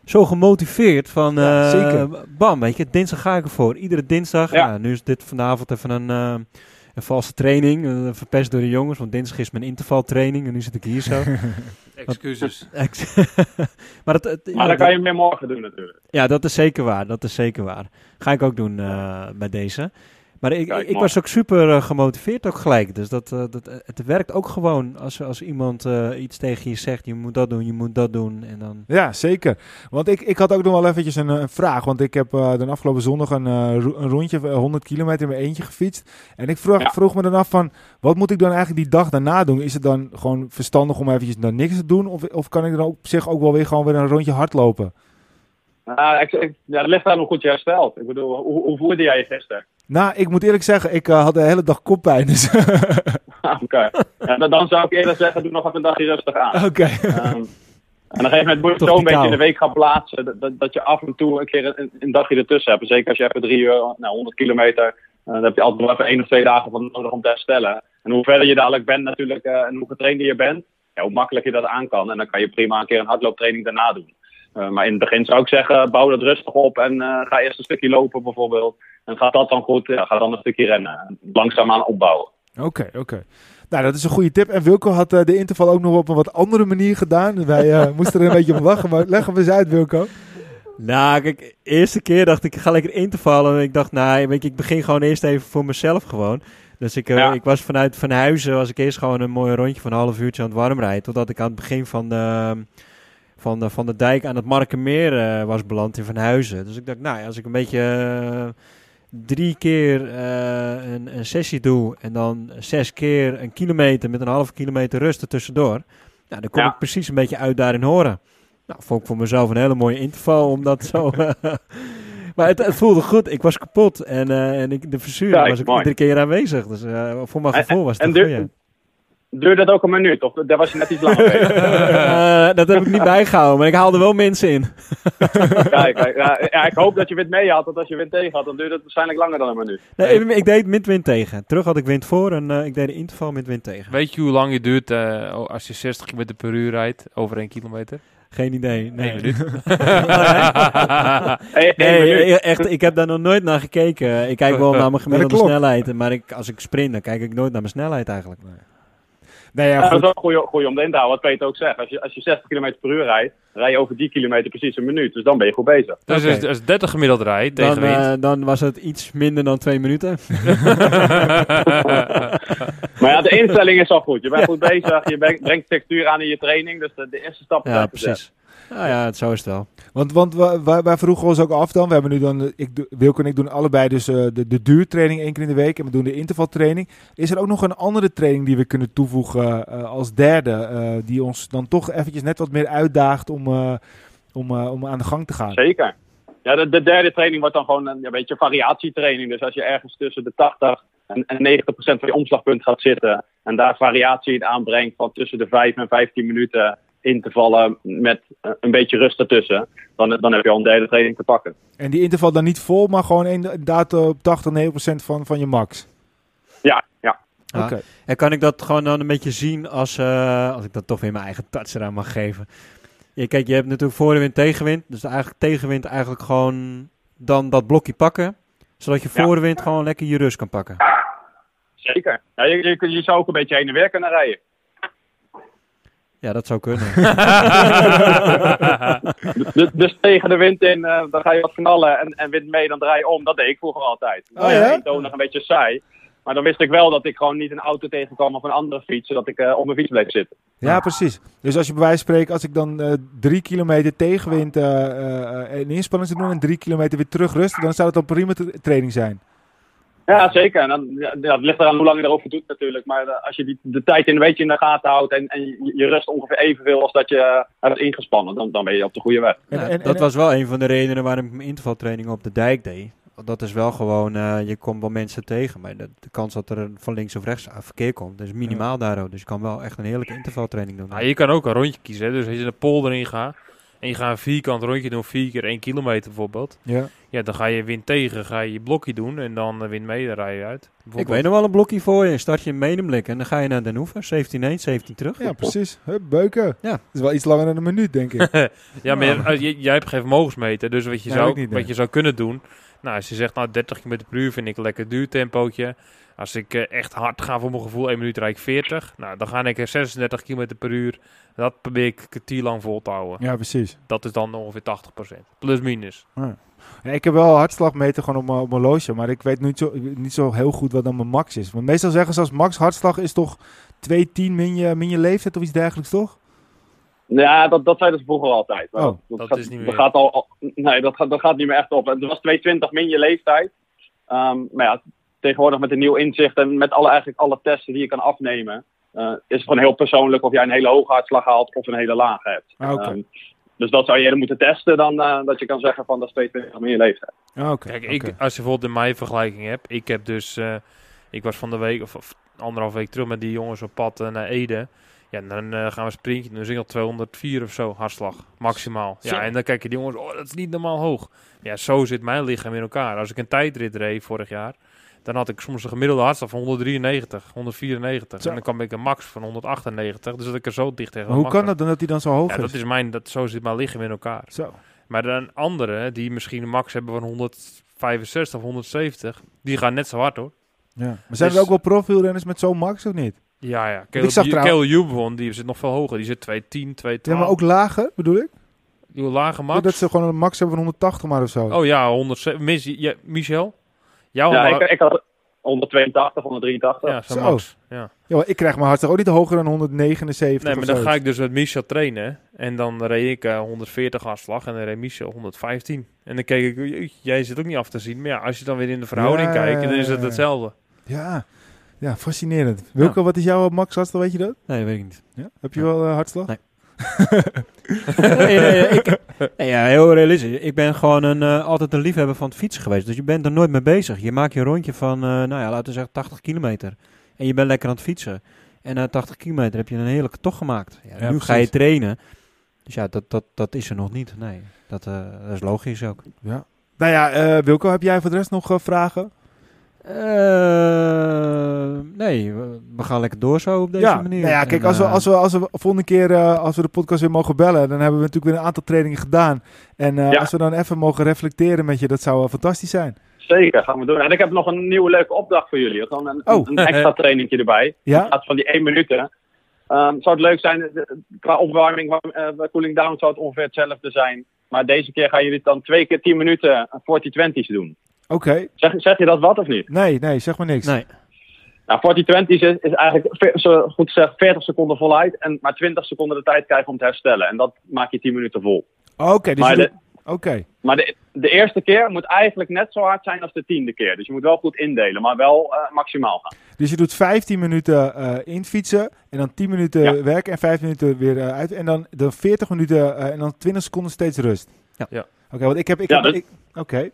zo gemotiveerd van... Ja, zeker. Bam, weet je, dinsdag ga ik ervoor. Iedere dinsdag. Ja. Nou, nu is dit vanavond even een, uh, een valse training. Uh, verpest door de jongens. Want dinsdag is mijn intervaltraining. En nu zit ik hier zo. Excuses. maar het, maar dan kan je meer morgen doen natuurlijk. Ja, dat is zeker waar. Dat is zeker waar. Ga ik ook doen bij deze. Maar ik, Kijk, ik was ook super uh, gemotiveerd ook gelijk. Dus dat, uh, dat, het werkt ook gewoon als, als iemand uh, iets tegen je zegt. Je moet dat doen, je moet dat doen. En dan... Ja, zeker. Want ik, ik had ook nog wel eventjes een, een vraag. Want ik heb de afgelopen zondag een, een rondje 100 kilometer in mijn eentje gefietst. En ik vroeg, ja. vroeg me dan af van, wat moet ik dan eigenlijk die dag daarna doen? Is het dan gewoon verstandig om eventjes dan niks te doen? Of, of kan ik dan op zich ook wel weer gewoon weer een rondje hardlopen? Nou, ik, ik, ja, het ligt aan hoe goed je herstelt. Ik bedoel, hoe, hoe voelde jij je gisteren? Nou, ik moet eerlijk zeggen, ik uh, had de hele dag koppijn. Dus Oké. Okay. Ja, dan zou ik eerder zeggen, doe nog even een dagje rustig aan. Oké. Okay. Um, en op een gegeven moment moet je zo een beetje in de week gaan plaatsen. Dat, dat je af en toe een keer een, een dagje ertussen hebt. Zeker als je even drie uur, nou 100 kilometer. Uh, dan heb je altijd nog even één of twee dagen van nodig om te herstellen. En hoe verder je dadelijk bent natuurlijk uh, en hoe getrainder je bent. Ja, hoe makkelijk je dat aan kan. En dan kan je prima een keer een hardlooptraining daarna doen. Uh, maar in het begin zou ik zeggen, bouw dat rustig op en ga eerst een stukje lopen bijvoorbeeld. En gaat dat dan goed, ja, ga dan een stukje rennen. Langzaamaan opbouwen. Oké, okay, oké. Okay. Nou, dat is een goede tip. En Wilco had uh, de interval ook nog op een wat andere manier gedaan. Wij moesten er een beetje om lachen, maar leg hem eens uit, Wilco. Nou, kijk, eerste keer dacht ik, ik ga lekker intervallen. En ik dacht, nou, weet je, ik begin gewoon eerst even voor mezelf gewoon. Dus ik, ja. ik was vanuit Van Huizen, was ik eerst gewoon een mooi rondje van een half uurtje aan het warm rijden. Totdat ik aan het begin van de van de, van de dijk aan het Markenmeer uh, was beland in Van Huizen. Dus ik dacht, nou ja, als ik een beetje uh, drie keer uh, een, een, sessie doe en dan zes keer een kilometer met een halve kilometer rust er tussendoor, nou, dan kom ja. ik precies een beetje uit daarin horen. Nou, vond ik voor mezelf een hele mooie interval, omdat zo... maar het, het, voelde goed. Ik was kapot en, en ik, de verzuring was ik mooi. iedere keer aanwezig. Dus voor mijn gevoel was het en, Duurde dat ook een minuut? Of daar was je net iets langer uh, dat heb ik niet bijgehouden, maar ik haalde wel mensen in. kijk, kijk ja, ja, ik hoop dat je wind mee had, want als je wind tegen had, dan duurde het waarschijnlijk langer dan een minuut. Nee, ik, ik deed met wind tegen. Terug had ik wind voor en uh, ik deed de interval met wind tegen. Weet je hoe lang het duurt uh, als je 60 km per uur rijdt over 1 kilometer? Geen idee. Nee, nee, nee echt, ik heb daar nog nooit naar gekeken. Ik kijk wel naar mijn gemiddelde snelheid, maar ik, als ik sprint, dan kijk ik nooit naar mijn snelheid eigenlijk. Nee. Nee, ja, ja, dat is ook goed, om in te houden, wat Peter ook zegt. Als je, als je 60 km per uur rijdt, rij je over die kilometer precies een minuut. Dus dan ben je goed bezig. Dus okay. als 30 gemiddeld rijdt tegen dan, uh, dan was het iets minder dan twee minuten. maar ja, de instelling is al goed. Je bent ja. goed bezig, je brengt textuur aan in je training. Dus de, de eerste stap is Ja, precies. Nou ja, zo is het wel. Want, want wij, wij vroegen ons ook af dan. We hebben nu dan, ik, Wilco en ik doen allebei dus uh, de, de duurtraining één keer in de week. En we doen de intervaltraining. Is er ook nog een andere training die we kunnen toevoegen uh, als derde? Uh, die ons dan toch eventjes net wat meer uitdaagt om, om, om aan de gang te gaan? Zeker. Ja, de, de derde training wordt dan gewoon een, een beetje variatietraining. Dus als je ergens tussen de 80 en, en 90% van je omslagpunt gaat zitten. En daar variatie in aanbrengt van tussen de 5 en 15 minuten in te vallen met een beetje rust ertussen, dan, dan heb je al een derde training te pakken. En die interval dan niet vol, maar gewoon inderdaad op 80, 90% van, van je max? Ja, ja. Oké. En kan ik dat gewoon dan een beetje zien als, uh, als ik dat toch weer mijn eigen touch eraan mag geven? Ja, kijk, je hebt natuurlijk voorwind, tegenwind. Dus eigenlijk tegenwind eigenlijk gewoon dan dat blokje pakken. Zodat je voorwind gewoon lekker je rust kan pakken. Zeker. Ja, je, je, je zou ook een beetje heen en weer kunnen rijden. Ja, dat zou kunnen. dus, dus, tegen de wind in, uh, dan ga je wat knallen en, en wind mee, dan draai je om. Dat deed ik vroeger altijd. Oh ja? nog een beetje saai. Maar dan wist ik wel dat ik gewoon niet een auto tegenkwam of een andere fiets, zodat ik uh, op mijn fiets bleef zitten. Ja, precies. Dus als je bij wijze van spreken, als ik dan uh, drie kilometer tegenwind uh, een inspanning te doen en drie kilometer weer terug rusten, dan zou het al prima training zijn. Ja, zeker. En dan, ja, het ligt eraan hoe lang je erover doet natuurlijk. Maar als je die, de tijd in een beetje in de gaten houdt en, en je, rust ongeveer evenveel als dat je hebt ingespannen, dan, dan ben je op de goede weg. En, en, dat was wel een van de redenen waarom ik mijn intervaltraining op de dijk deed dat is wel gewoon, uh, je komt wel mensen tegen. Maar de, de, kans dat er van links of rechts verkeer komt, is minimaal ja. daar ook. Dus je kan wel echt een heerlijke intervaltraining doen. Nou, je kan ook een rondje kiezen. Hè? Dus als je de polder in gaat en je gaat een vierkant rondje doen, vier keer één kilometer bijvoorbeeld. Ja. Ja, dan ga je wind tegen, ga je je blokje doen en dan uh, wind mee, dan rij je uit. Ik weet nog wel een blokje voor je. Start je in Medemblik en dan ga je naar Den Hoever. 17 1, 17 terug. Ja, precies. Hup, beuken. Ja. Dat is wel iets langer dan een minuut, denk ik. ja, maar jij, jij hebt geen vermogensmeter. Dus wat je, zou, niet, wat je zou kunnen doen nou, als je zegt, nou 30 km per uur vind ik een lekker duur tempootje. Als ik uh, echt hard ga voor mijn gevoel, 1 minuut rijd ik 40. Nou, dan ga ik 36 km per uur. Dat probeer ik kwartier lang vol te houden. Ja, precies. Dat is dan ongeveer 80%. Plus minus. Ja. Ja, ik heb wel hartslagmeter gewoon op mijn, op mijn loge, maar ik weet niet zo, niet zo heel goed wat dan mijn max is. Want meestal zeggen ze als max hartslag is toch 210 min je, min je leeftijd of iets dergelijks, toch? Ja, dat, dat zeiden ze vroeger altijd. oh, dat, dat, gaat, is niet meer. Dat gaat al, nee, dat gaat, dat gaat niet meer echt op. Het was 220 min je leeftijd. Um, maar ja, tegenwoordig met een nieuw inzicht en met alle, eigenlijk alle testen die je kan afnemen, uh, is het gewoon heel persoonlijk of jij een hele hoge hartslag haalt of een hele lage hebt. Ah, okay. um, dus dat zou je eerder moeten testen dan uh, dat je kan zeggen van dat is 22 min je leeftijd. Ah, okay, Kijk, ik, als je bijvoorbeeld in mijn vergelijking hebt, ik heb dus, uh, ik was van de week of, of anderhalf week terug met die jongens op pad naar Ede. Ja, dan uh, gaan we sprintje. Dan zing al 204 of zo hartslag. Maximaal. Ja, en dan kijk je die jongens, oh, dat is niet normaal hoog. Ja, zo zit mijn lichaam in elkaar. Als ik een tijdrit reed vorig jaar, dan had ik soms een gemiddelde hartslag van 193, 194. Zo. En dan kwam ik een max van 198. Dus dat ik er zo dicht tegen maar Hoe kan dat dan dat hij dan zo hoog ja, is? Dat is mijn, dat, zo zit mijn lichaam in elkaar. Zo. Maar dan anderen, die misschien een max hebben van 165 of 170, die gaan net zo hard hoor. Ja. Maar zijn dus, er ook wel profielrenners met zo'n max of niet? Ja, ja. Caleb Jubon, die zit nog veel hoger. Die zit 210, 212. Ja, maar ook lager, bedoel ik? Die lage max? dat ze gewoon een max hebben van 180 maar of zo. Oh ja, 107. Ja, Michel? Jouw ja, ik, ik had 182, 183. Ja, zo max. Ja. ja, ik krijg mijn hartslag ook niet hoger dan 179 Nee, maar dan ga ik dus met Michel trainen. En dan reed ik uh, 140 hartslag en dan reed Michel 115. En dan keek ik, jij zit ook niet af te zien. Maar ja, als je dan weer in de verhouding ja, kijkt, dan is het hetzelfde. Ja, ja, fascinerend. Wilco, ja. wat is jouw max hartslag, weet je dat? Nee, weet ik niet. Ja? Heb je ja. wel uh, hartslag? Nee. nee, nee, ik, nee, ja, heel realistisch. Ik ben gewoon een, uh, altijd een liefhebber van het fietsen geweest. Dus je bent er nooit mee bezig. Je maakt je een rondje van, uh, nou ja, laten we zeggen 80 kilometer. En je bent lekker aan het fietsen. En na 80 kilometer heb je een heerlijke tocht gemaakt. Ja, ja, nu precies. ga je trainen. Dus ja, dat, dat, dat is er nog niet. Nee, dat, uh, dat is logisch ook. Ja. Nou ja, Wilco, heb jij voor de rest nog vragen? Uh, nee, we gaan lekker door zo op deze ja, manier. Nou ja, kijk, en, als, we, als, we, als we volgende keer, uh, als we de podcast weer mogen bellen, dan hebben we natuurlijk weer een aantal trainingen gedaan. En uh, ja. als we dan even mogen reflecteren met je, dat zou wel fantastisch zijn. Zeker, gaan we doen. En ik heb nog een nieuwe leuke opdracht voor jullie. Dan een, oh. een extra trainingje erbij. Ja? In plaats van die 1 minuten. Um, zou het leuk zijn, qua opwarming, uh, cooling down zou het ongeveer hetzelfde zijn. Maar deze keer gaan jullie dan twee keer 10 minuten 40-20's doen. Oké. Okay. Zeg, zeg je dat wat of niet? Nee, nee, zeg maar niks. Nee. Nou, 40-20 is, is eigenlijk, zo goed gezegd, 40 seconden voluit en maar 20 seconden de tijd krijgen om te herstellen. En dat maak je 10 minuten vol. Oké, okay, dus maar, de, okay. maar de, de, eerste keer moet eigenlijk net zo hard zijn als de tiende keer. Dus je moet wel goed indelen, maar wel uh, maximaal gaan. Dus je doet 15 minuten uh, infietsen en dan 10 minuten ja. werken en 5 minuten weer uh, uit. En dan, dan 40 minuten en dan 20 seconden steeds rust. Ja. ja. Oké, want ik heb... Ik ja, heb dus, Oké.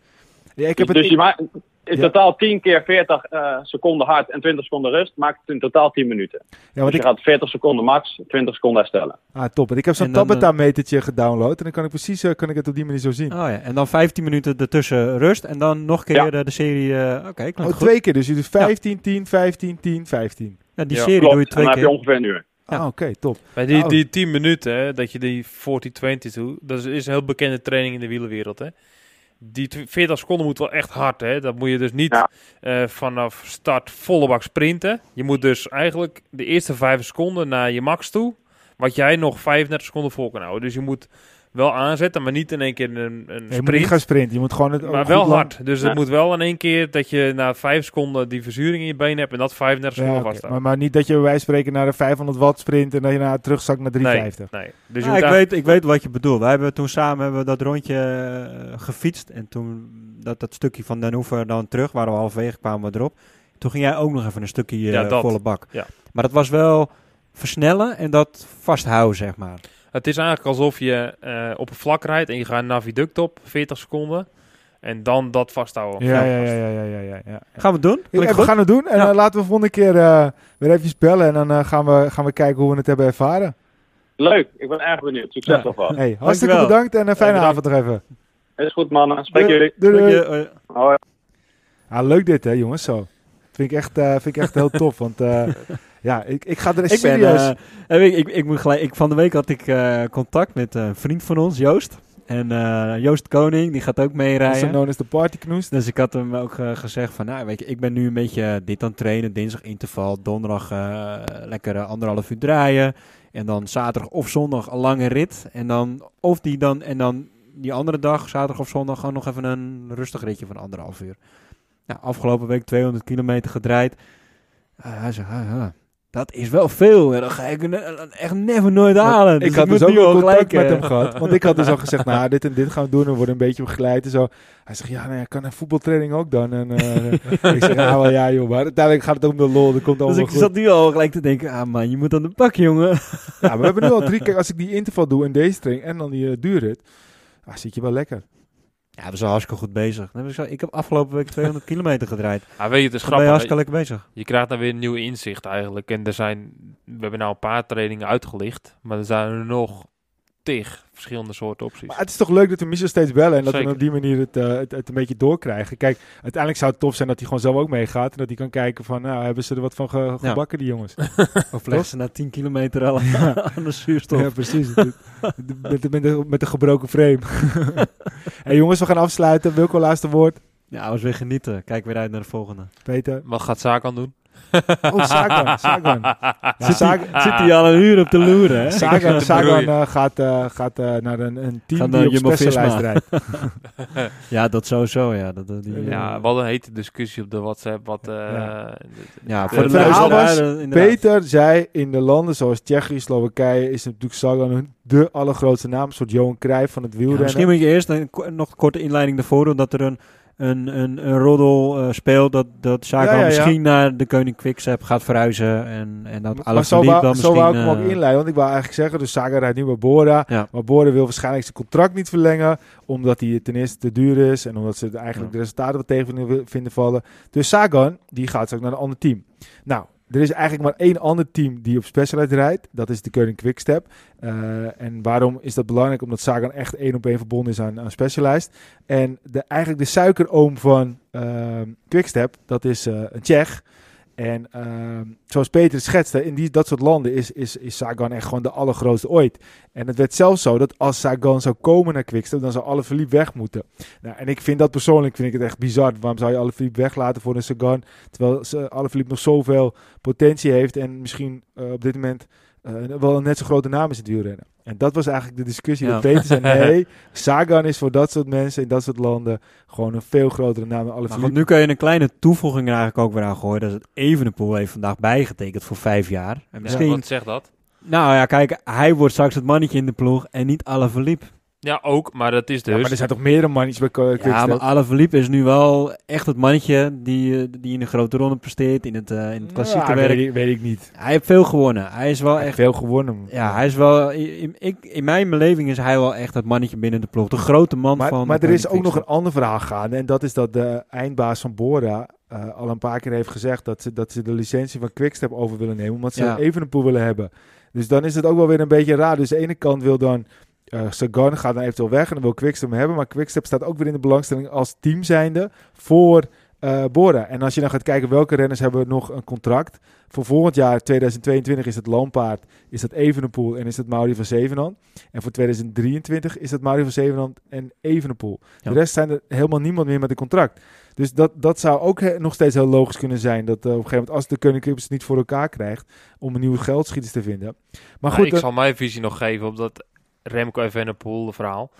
Ja, ik heb dus, het, dus je maakt in Ja. totaal 10 keer 40 eh, seconden hard en 20 seconden rust. Maakt het in totaal 10 minuten. Ja, Dus want je ik, gaat 40 seconden max, 20 seconden herstellen. ah, top. Want ik heb zo'n En dan, Tabata-metertje gedownload en dan kan ik precies eh, kan ik het op die manier zo zien. Oh ja, en dan 15 minuten ertussen rust en dan nog een keer Ja. de, de serie. eh, Oké, klinkt Oh, goed. twee keer dus. Je doet 15, 10, 15, 10, 15. Ja, die Ja, serie Klopt. doe je en dan twee heb je keer. ongeveer een uur. Ja. Ah, oké, top. Bij die, Oh. die 10 minuten, hè, dat je die 40-20 doet, dat is, is een heel bekende training in de wielerwereld. Hè. Die tw- 40 seconden moet wel echt hard. Hè. Dat moet je dus niet Ja. eh, vanaf start volle bak sprinten. Je moet dus eigenlijk de eerste 5 seconden naar je max toe, wat jij nog 35 seconden vol kan houden. Dus je moet wel aanzetten, maar niet in één keer een, een Je moet sprint. niet gaan sprinten. Je moet gewoon het maar wel hard. Dus Ja. het moet wel in één keer dat je na 5 seconden die verzuring in je benen hebt en dat 35 Ja, seconden vasthoudt. maar, maar niet dat je bij wijze van spreken naar de 500 watt sprint en dat je naar terugzakt naar Nee, 350. nee. Dus je Ja, moet ik, weet, ik weet wat je bedoelt. Wij hebben toen samen hebben we dat rondje eh, gefietst. En toen dat, dat stukje van Den Hoever dan terug, waar we halverwege kwamen we erop. Toen ging jij ook nog even een stukje Ja, dat. volle bak. Ja. Maar dat was wel versnellen en dat vasthouden, zeg maar. Het is eigenlijk alsof je eh, op een vlak rijdt en je gaat naar viaduct op, 40 seconden. En dan dat vasthouden. Ja, ja, ja, ja, ja, ja, ja, ja. Gaan we het doen? Ja, we gaan het doen en Ja. eh, laten we volgende keer eh, weer even bellen en dan gaan, we, gaan we kijken hoe we het hebben ervaren. Leuk, ik ben erg benieuwd. Succes Ja. alvast. Hey, hartstikke Dankjewel. bedankt en een fijne Ja, avond nog even. Is goed mannen, spreek Doei. jullie. Doei, Hoi. Ah, leuk dit hè jongens, zo. Vind ik echt, eh, vind ik echt heel tof, want eh, ja, ik, ik ga er ik ben, serieus... eh, ik, ik, ik moet gelijk, ik, van de week had ik eh, contact met een vriend van ons, Joost. En eh, Joost Koning, die gaat ook meerijden. known as the partyknoes. Dus ik had hem ook gezegd van, nou weet je, ik ben nu een beetje dit aan het trainen. Dinsdag interval, donderdag lekker anderhalf uur draaien. En dan zaterdag of zondag een lange rit. En dan, of die dan, en dan die andere dag, zaterdag of zondag, gewoon nog even een rustig ritje van anderhalf uur. Nou, afgelopen week 200 kilometer gedraaid. Hij ah, dat is wel veel. hè. Dat ga ik ne- echt never nooit halen. ik Dus had dus ook wel contact met eh, hem gehad. Want ik had dus al gezegd, nou, dit en dit gaan we doen. En we worden een beetje begeleid en zo. Hij zegt, ja, nee, kan een voetbaltraining ook dan? En eh, ik zeg, ah, wel, ja joh, maar uiteindelijk gaat het ook om de lol. Dat komt Dus allemaal ik goed. zat nu al gelijk te denken, ah man, je moet aan de bak, jongen. Ja, we hebben nu al drie keer, als ik die interval doe in deze training en dan die uh, duurrit, ah, zit je wel lekker. Ja, we zijn hartstikke goed bezig. Ik, heb afgelopen week 200 kilometer gedraaid. Ah, weet je, het is Dan ben je grappig. hartstikke lekker bezig. Je krijgt dan weer een nieuw inzicht eigenlijk. En er zijn, we hebben nou een paar trainingen uitgelicht. Maar er zijn er nog tig verschillende soorten opties. Maar het is toch leuk dat we Michel steeds bellen en dat we Zeker. op die manier het, eh, het, het een beetje doorkrijgen. Kijk, uiteindelijk zou het tof zijn dat hij gewoon zelf ook meegaat. En dat hij kan kijken van, nou, hebben ze er wat van ge- Ja. gebakken, die jongens. Of leggen ze na 10 kilometer al aan de zuurstof. Ja, precies. met, met, met, de, met de gebroken frame. hey, jongens, we gaan afsluiten. Wilco, laatste woord. Ja, was weer genieten. Kijk weer uit naar de volgende. Peter. Wat gaat Sagan doen? Oh, Sagan. Sagan. Ja, Sagan, Zit hij al een uur op de loeren, hè? Sagan, Sagan eh, gaat, eh, gaat eh, naar een, een team Gaat die op rijdt. Ja, dat sowieso, ja. Dat, die, Ja, we hadden een hete discussie op de WhatsApp. Wat, eh, Ja. ja, de- voor de het verhaal was, inderdaad. Peter zei in de landen zoals Tsjechië, Slowakije is natuurlijk Sagan de allergrootste naam. Een soort Johan Cruijff van het Ja, wielrennen. misschien moet je eerst een, nog een korte inleiding daarvoor doen. Dat er een, een, een, een roddel eh, speelt. Dat, dat Sagan Ja, ja, ja. misschien naar de Koning Quickstep gaat verhuizen. En, en dat maar alle zo dan misschien... zo wou ik hem ook eh, inleiden. Want ik wou eigenlijk zeggen, dus Sagan rijdt nu bij Bora. Maar Bora wil waarschijnlijk zijn contract niet verlengen. Omdat hij ten eerste te duur is. En omdat ze eigenlijk de resultaten wat tegen vinden- vinden vallen. Dus Sagan, die gaat ook naar een ander team. Nou, er is eigenlijk maar één ander team die op Specialized rijdt. Dat is de Koning Quickstep. Eh, en waarom is dat belangrijk? Omdat Sagan echt één op één verbonden is aan, aan Specialized. En de, eigenlijk de suikeroom van ehm, Quickstep, dat is eh, een Tsjech. En ehm, zoals Peter schetste, in die, dat soort landen is, is, is Sagan echt gewoon de allergrootste ooit. En het werd zelfs zo dat als Sagan zou komen naar Quickstep, dan zou alle Philippe weg moeten. Nou, en ik vind dat persoonlijk vind ik het echt bizar. Waarom zou je alle Philippe weglaten voor een Sagan? Terwijl alle Philippe nog zoveel potentie heeft en misschien eh, op dit moment eh, wel een net zo grote naam is in het wielrennen. En dat was eigenlijk de discussie. Ja. Dat Peter zei, nee, Sagan is voor dat soort mensen in dat soort landen gewoon een veel grotere naam dan alle Maar goed, Philippe. nu kun je een kleine toevoeging er eigenlijk ook weer aan gooien. Dat is het Evenepoel heeft vandaag bijgetekend voor vijf jaar. En ja, misschien... wat zegt dat? Nou ja, kijk, hij wordt straks het mannetje in de ploeg en niet Alaphilippe. Ja, ook, maar dat is dus... Ja, maar er zijn toch meerdere mannetjes bij Ko- Ja, Quickstep? maar Alaphilippe is nu wel echt het mannetje die, eh, die in de grote ronde presteert, in het, eh, in het klassieke Ja, werk. weet, ik, weet ik niet. Hij heeft veel gewonnen. Hij is wel Hij echt... veel gewonnen. Ja, hij is wel... In, ik, in mijn beleving is hij wel echt het mannetje binnen de ploeg. De grote man Maar, van... maar er is ook nog Quickstep. een ander verhaal gaande. En dat is dat de eindbaas van Bora eh, al een paar keer heeft gezegd dat ze, dat ze de licentie van Quickstep over willen nemen. Omdat ze Ja. even een pool willen hebben. Dus dan is het ook wel weer een beetje raar. Dus de ene kant wil dan eh Sagan gaat dan eventueel weg en dan wil Quickstep hem hebben. Maar Quickstep staat ook weer in de belangstelling als team zijnde voor eh, Bora. En als je dan gaat kijken welke renners hebben nog een contract. Voor volgend jaar 2022 is het Lampaard, is dat Evenepoel en is het Mauri van Zevenand. En voor 2023 is het Mauri van Zevenand en Evenepoel. Ja. De rest zijn er helemaal niemand meer met een contract. Dus dat, dat zou ook he- nog steeds heel logisch kunnen zijn. Dat eh, op een gegeven moment, als de Koninklijke het niet voor elkaar krijgt om een nieuwe geldschieters te vinden. Maar Maar goed, ik dan- zal mijn visie nog geven op dat Remco Evenepoel verhaal.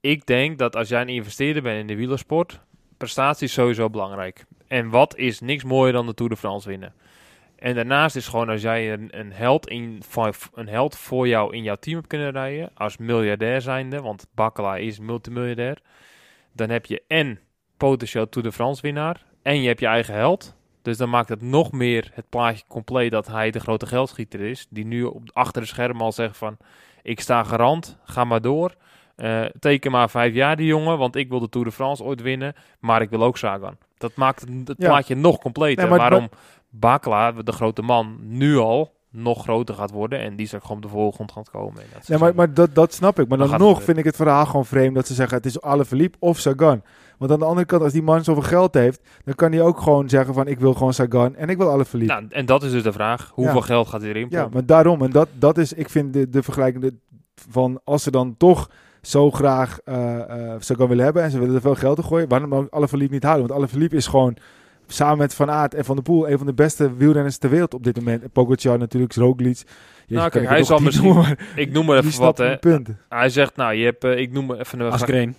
Ik denk dat als jij een investeerder bent in de wielersport, prestatie is sowieso belangrijk. En wat is niks mooier dan de Tour de France winnen. En daarnaast is gewoon als jij een, een, held in, een held voor jou in jouw team hebt kunnen rijden, als miljardair zijnde, want Bakkela is multimiljardair, dan heb je en potentieel Tour de France winnaar en je hebt je eigen held. Dus dan maakt het nog meer het plaatje compleet dat hij de grote geldschieter is. Die nu op, achter de scherm al zegt van... Ik sta garant, ga maar door. Eh, teken maar vijf jaar die jongen, want ik wil de Tour de France ooit winnen. Maar ik wil ook Sagan. Dat maakt het, Ja. plaatje nog completer. Nee, Waarom Bakla, de grote man, nu al nog groter gaat worden. En die straks gewoon op de voorgrond gaat komen. En dat Nee, maar, maar dat, dat snap ik. Maar Dan nog vind ik het verhaal gewoon vreemd dat ze zeggen het is Alaphilippe of Sagan. Want aan de andere kant, als die man zoveel geld heeft, dan kan hij ook gewoon zeggen van ik wil gewoon Sagan en ik wil Alaphilippe. nou, en dat is dus de vraag. Hoeveel Ja. geld gaat hij erin ja, maar daarom. En dat, dat is, ik vind de, de vergelijkende van als ze dan toch zo graag eh eh, Sagan willen hebben en ze willen er veel geld in gooien, waarom dan ook Alaphilippe niet houden? Want Alaphilippe is gewoon samen met Van Aert en Van der Poel een van de beste wielrenners ter wereld op dit moment. En Pogacar natuurlijk, Roglic. Jezus, Nou, kijk, hij zal misschien- noemen, Ik noem maar even wat. Hè. Hij zegt, nou, je hebt, eh, ik noem maar even een Asgreen.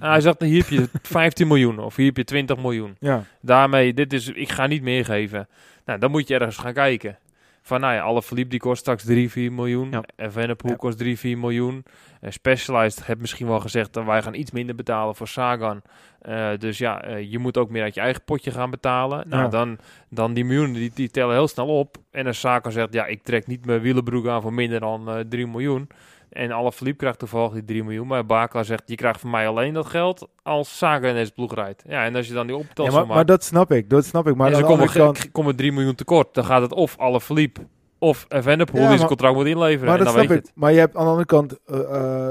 Hij zegt, hier heb je 15 miljoen of hier heb je 20 miljoen. Ja. Daarmee, dit is, ik ga niet meer geven. Nou, dan moet je ergens gaan kijken. Van, nou ja, alle Philippe die kost straks 3, 4 miljoen. Ja. En Venepoel Ja. kost 3, 4 miljoen. En Specialized heeft misschien wel gezegd dat wij gaan iets minder betalen voor Sagan. Eh, dus ja, eh, je moet ook meer uit je eigen potje gaan betalen. Nou, Ja. dan, dan die miljoenen, die, die tellen heel snel op. En als Sagan zegt, ja, ik trek niet mijn wielenbroek aan voor minder dan eh 3 miljoen. En alle Philippe krijgt toevallig die 3 miljoen. Maar Bakla zegt, je krijgt van mij alleen dat geld als Sagan in deze ploeg rijdt. Ja, en als je dan die Ja, optelsom maar, maakt... maar dat snap ik, dat snap ik. Maar andere komen, kant, komen 3 miljoen tekort. Dan gaat het of alle Philippe of Evenepoel Ja, die zijn contract moet inleveren. maar en dat dan snap weet ik. je het. Maar je hebt aan de andere kant, eh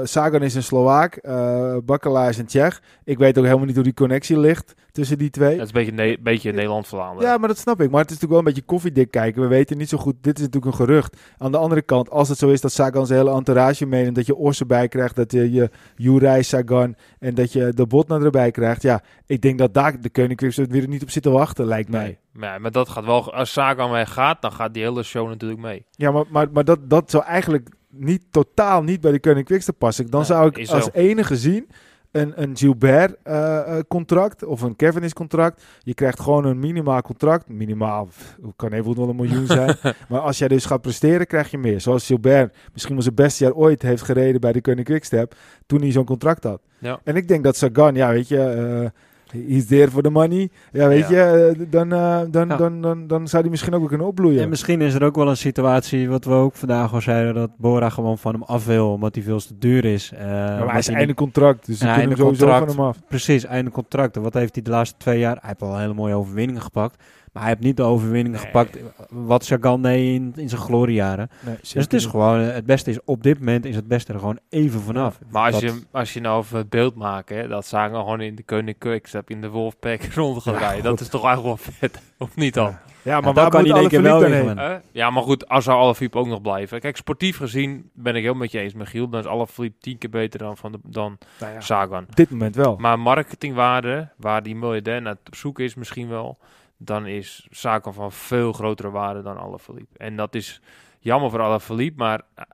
eh, Sagan is een Slovaak, uh, Bakkela is een Tsjech. Ik weet ook helemaal niet hoe die connectie ligt tussen die twee. Het is een beetje, ne beetje Nederland-Vlaanderen. Ja, maar dat snap ik. Maar het is natuurlijk wel een beetje koffiedik kijken. We weten niet zo goed. Dit is natuurlijk een gerucht. Aan de andere kant, als het zo is dat Sagan zijn hele entourage meeneemt, dat je Orsen bij krijgt, dat je, je Jurij Sagan en dat je de Botna erbij krijgt. Ja, ik denk dat daar de Koninklijke weer niet op zit te wachten, lijkt mij. Nee. Maar, ja, maar dat gaat wel... Als Sagan weg gaat, dan gaat die hele show natuurlijk mee. Ja, maar, maar, maar dat, dat zou eigenlijk niet, totaal niet bij de Koning Quickstep passen. Dan zou ik als enige zien een, een Gilbert eh, eh, contract of een Cavendish contract. Je krijgt gewoon een minimaal contract. Minimaal, kan even wel een miljoen zijn. maar als jij dus gaat presteren, krijg je meer. Zoals Gilbert misschien wel zijn beste jaar ooit heeft gereden bij de Koning Quickstep. Toen hij zo'n contract had. Ja. En ik denk dat Sagan, ja weet je... eh He's there for the money. Ja, weet Ja. je, eh, dan, eh, dan, Ja. dan, dan, dan zou hij misschien ook weer kunnen opbloeien. En misschien is er ook wel een situatie, wat we ook vandaag al zeiden, dat Bora gewoon van hem af wil, omdat hij veel te duur is. Eh, maar hij is hij einde contract, dus Ja, kunnen sowieso contract. van hem af. Precies, einde contract. En Wat heeft hij de laatste twee jaar? Hij heeft al hele mooie overwinningen gepakt. Maar hij heeft niet de overwinningen Nee. gepakt wat Sagan deed in, in zijn gloriejaren. Nee, Dus het is gewoon, het beste is op dit moment is het beste er gewoon even vanaf. Maar als Dat- je, als je nou over het beeld maakt, hè, dat Sagan gewoon in de Koning Quickstep in de Wolfpack rond gaat Ja. Dat is toch eigenlijk wel vet, of niet dan? Ja, Ja, maar dan waar kan hij één keer wel heen? Ja, maar goed, als zou Alaphilippe ook nog blijven. Kijk, sportief gezien ben ik helemaal met je eens, Michiel. Dan is Alaphilippe tien keer beter dan, van de, dan Nou ja, Sagan. op dit moment wel. Maar marketingwaarde, waar die miljardair naar op zoek is misschien wel, dan is Sagan van veel grotere waarde dan Alaphilippe. En dat is jammer voor Alaphilippe, maar eh,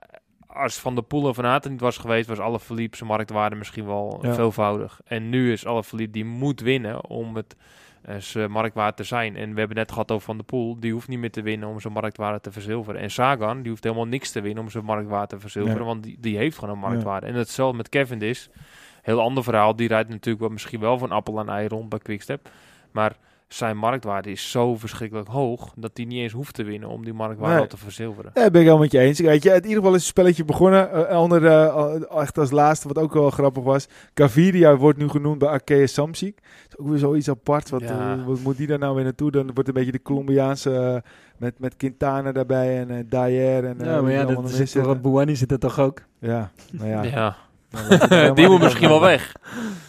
als Van der Poel en Van Aert er niet was geweest, was Alaphilippe zijn marktwaarde misschien wel Ja. veelvoudig. En nu is Alaphilippe die moet winnen om het uh, zijn marktwaarde te zijn. En we hebben net gehad over Van de Poel. Die hoeft niet meer te winnen om zijn marktwaarde te verzilveren. En Sagan, die hoeft helemaal niks te winnen om zijn marktwaarde te verzilveren. Want die, die heeft gewoon een marktwaarde. En hetzelfde met Cavendish. Heel ander verhaal. Die rijdt natuurlijk wel, misschien wel van appel en ei rond bij Quickstep. Maar zijn marktwaarde is zo verschrikkelijk hoog dat hij niet eens hoeft te winnen om die marktwaarde Nee. al te verzilveren. Ja, ben ik helemaal met je eens. Weet je, in ieder geval is het spelletje begonnen. Eh, echt als laatste, wat ook wel grappig was. Gaviria wordt nu genoemd bij Arkea Samsic. Dat is ook weer zoiets apart. Wat, Ja. wat moet die daar nou weer naartoe? Dan wordt een beetje de Colombiaanse met, met Quintana daarbij en eh Dyer. En, eh, Ja, maar ja, dat zit. Buani zit er toch ook? Ja, nou ja. Ja. Nou, die moet misschien wel weg.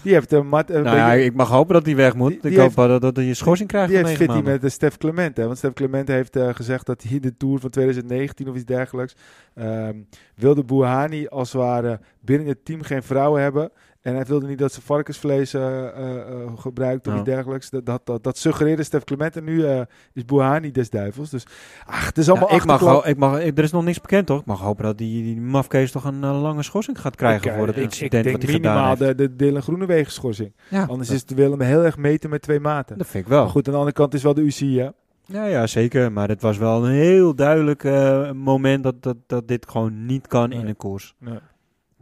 Die heeft een mat. een Nou ja, ik mag hopen dat hij weg moet. Die- die ik hoop heeft- wel dat, dat hij een schorsing krijgt Die heeft maanden. met uh, Stef Clemente. Want Stef Clemente heeft eh, gezegd dat hij de Tour van 2019 of iets dergelijks... ehm, wilde Bouhani als het ware binnen het team geen vrouwen hebben. En hij wilde niet dat ze varkensvlees eh, eh, eh, gebruikt of Ja. iets dergelijks. Dat, dat, dat, dat suggereerde Stef Clemente. Nu eh, is Bouhani des duivels. Dus ach, het is allemaal Ja, ik mag, ik mag, ik- er is nog niks bekend toch? Ik mag hopen dat die, die mafkees toch een lange schorsing gaat krijgen Ik, voor het ik- incident ik wat denk hij gedaan minimaal heeft. de, de Dylan Groenewegen schorsing. ja, Anders dat, is het Willem heel erg meten met twee maten. dat vind ik wel. Maar goed, aan de andere kant is wel de UCI, hè? Ja, ja, zeker. Maar het was wel een heel duidelijk moment dat, dat, dat dit gewoon niet kan in een koers. Nee.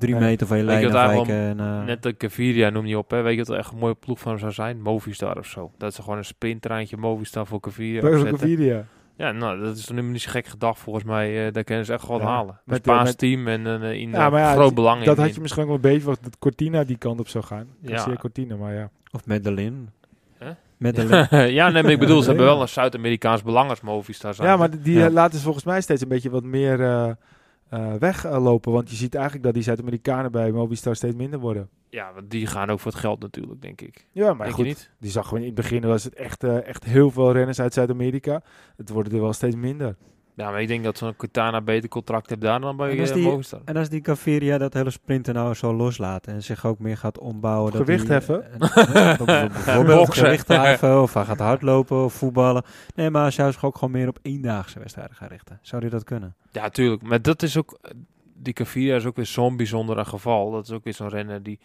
Drie Nee. meter van je lijn afwijken. En, eh, Net de Caviria noem je op, hè? Weet je wat er echt een mooie ploeg van zou zijn? Movistar of zo. Dat ze gewoon een sprinttreintje Movistar voor Caviria opzetten. Gaviria. Ja, nou, dat is nog niet zo gek gedacht volgens mij. eh daar kunnen ze echt gewoon Ja, halen. met, Met eh, Spaans met- team en eh, in Ja, ja, maar ja, groot belang Dat in. had je misschien ook wel een beetje verwacht dat Cortina die kant op zou gaan. Ja. Garcia Cortina, maar ja. Of Medellin. Hè? Medellin. ja, nee, maar ik bedoel, ze hebben Ja. wel een Zuid-Amerikaans belang als Movistar zijn. Ja, maar die Ja. laten ze volgens mij steeds een beetje wat meer eh, eh, weglopen. Want je ziet eigenlijk dat die Zuid-Amerikanen bij Movistar steeds minder worden. Ja, want die gaan ook voor het geld natuurlijk, denk ik. Ja, maar denk goed. niet? Die zag gewoon in het begin was het echt, eh, echt heel veel renners uit Zuid-Amerika. Het worden er wel steeds minder. Ja, maar ik denk dat zo'n Quintana beter contract heeft daar dan bij En als eh, die- Movistar. En als die Gaviria dat hele sprinten nou zo loslaat en zich ook meer gaat ombouwen. dat Gewicht hij, heffen? eh, eh, dat bijvoorbeeld Boksen. gewicht heffen of hij gaat hardlopen of voetballen. Nee, maar als hij zich ook gewoon meer op eendaagse wedstrijden gaat richten. Zou hij dat kunnen? Ja, tuurlijk. Maar dat is ook... Die Caviria is ook weer zo'n bijzonder geval. Dat is ook weer zo'n renner die...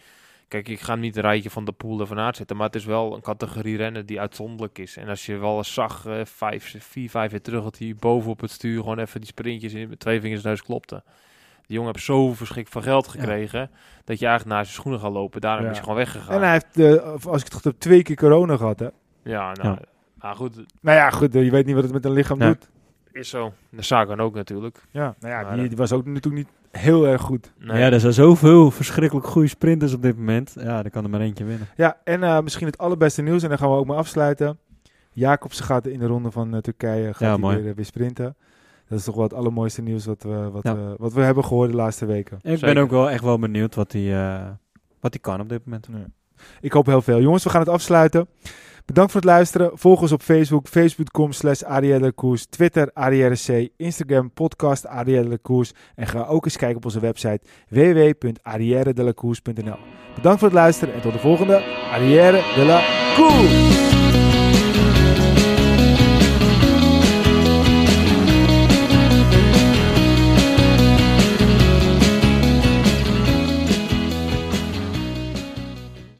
Kijk, ik ga niet een rijtje van de pool ervan uitzetten. Maar het is wel een categorie renner die uitzonderlijk is. En als je wel eens zag, eh, vijf, vier, vijf jaar terug... dat hij boven op het stuur gewoon even die sprintjes in met twee vingers neus klopte. Die jongen heeft zo verschrikkelijk veel geld gekregen... dat je eigenlijk naar zijn schoenen gaat lopen. Daarom Ja. is hij gewoon weggegaan. En hij heeft, eh, als ik het goed heb, twee keer corona gehad. Hè? Ja, nou... Ja. Maar goed, Nou ja, goed. Je weet niet wat het met een lichaam Ja. doet. is zo. De Sagan ook natuurlijk. Ja, nou ja, Maar, die, eh, die was ook natuurlijk niet heel erg goed. Nee. Ja, er zijn zoveel verschrikkelijk goede sprinters op dit moment. Ja, er kan er maar eentje winnen. Ja, en eh, misschien het allerbeste nieuws, en dan gaan we ook maar afsluiten. Jacobsen gaat in de ronde van eh, Turkije gaat Ja, mooi. weer, eh, weer sprinten. Dat is toch wel het allermooiste nieuws wat we, wat, Ja. we, wat we hebben gehoord de laatste weken. Ik Zeker. ben ook wel echt wel benieuwd wat hij eh, wat hij kan op dit moment. Ik hoop heel veel. Jongens, we gaan het afsluiten. Bedankt voor het luisteren. Volg ons op Facebook, facebook.com slash Twitter ADRC, Instagram podcast Koers en ga ook eens kijken op onze website www.arrièredelacours.nl Bedankt voor het luisteren en tot de volgende Arrière de la!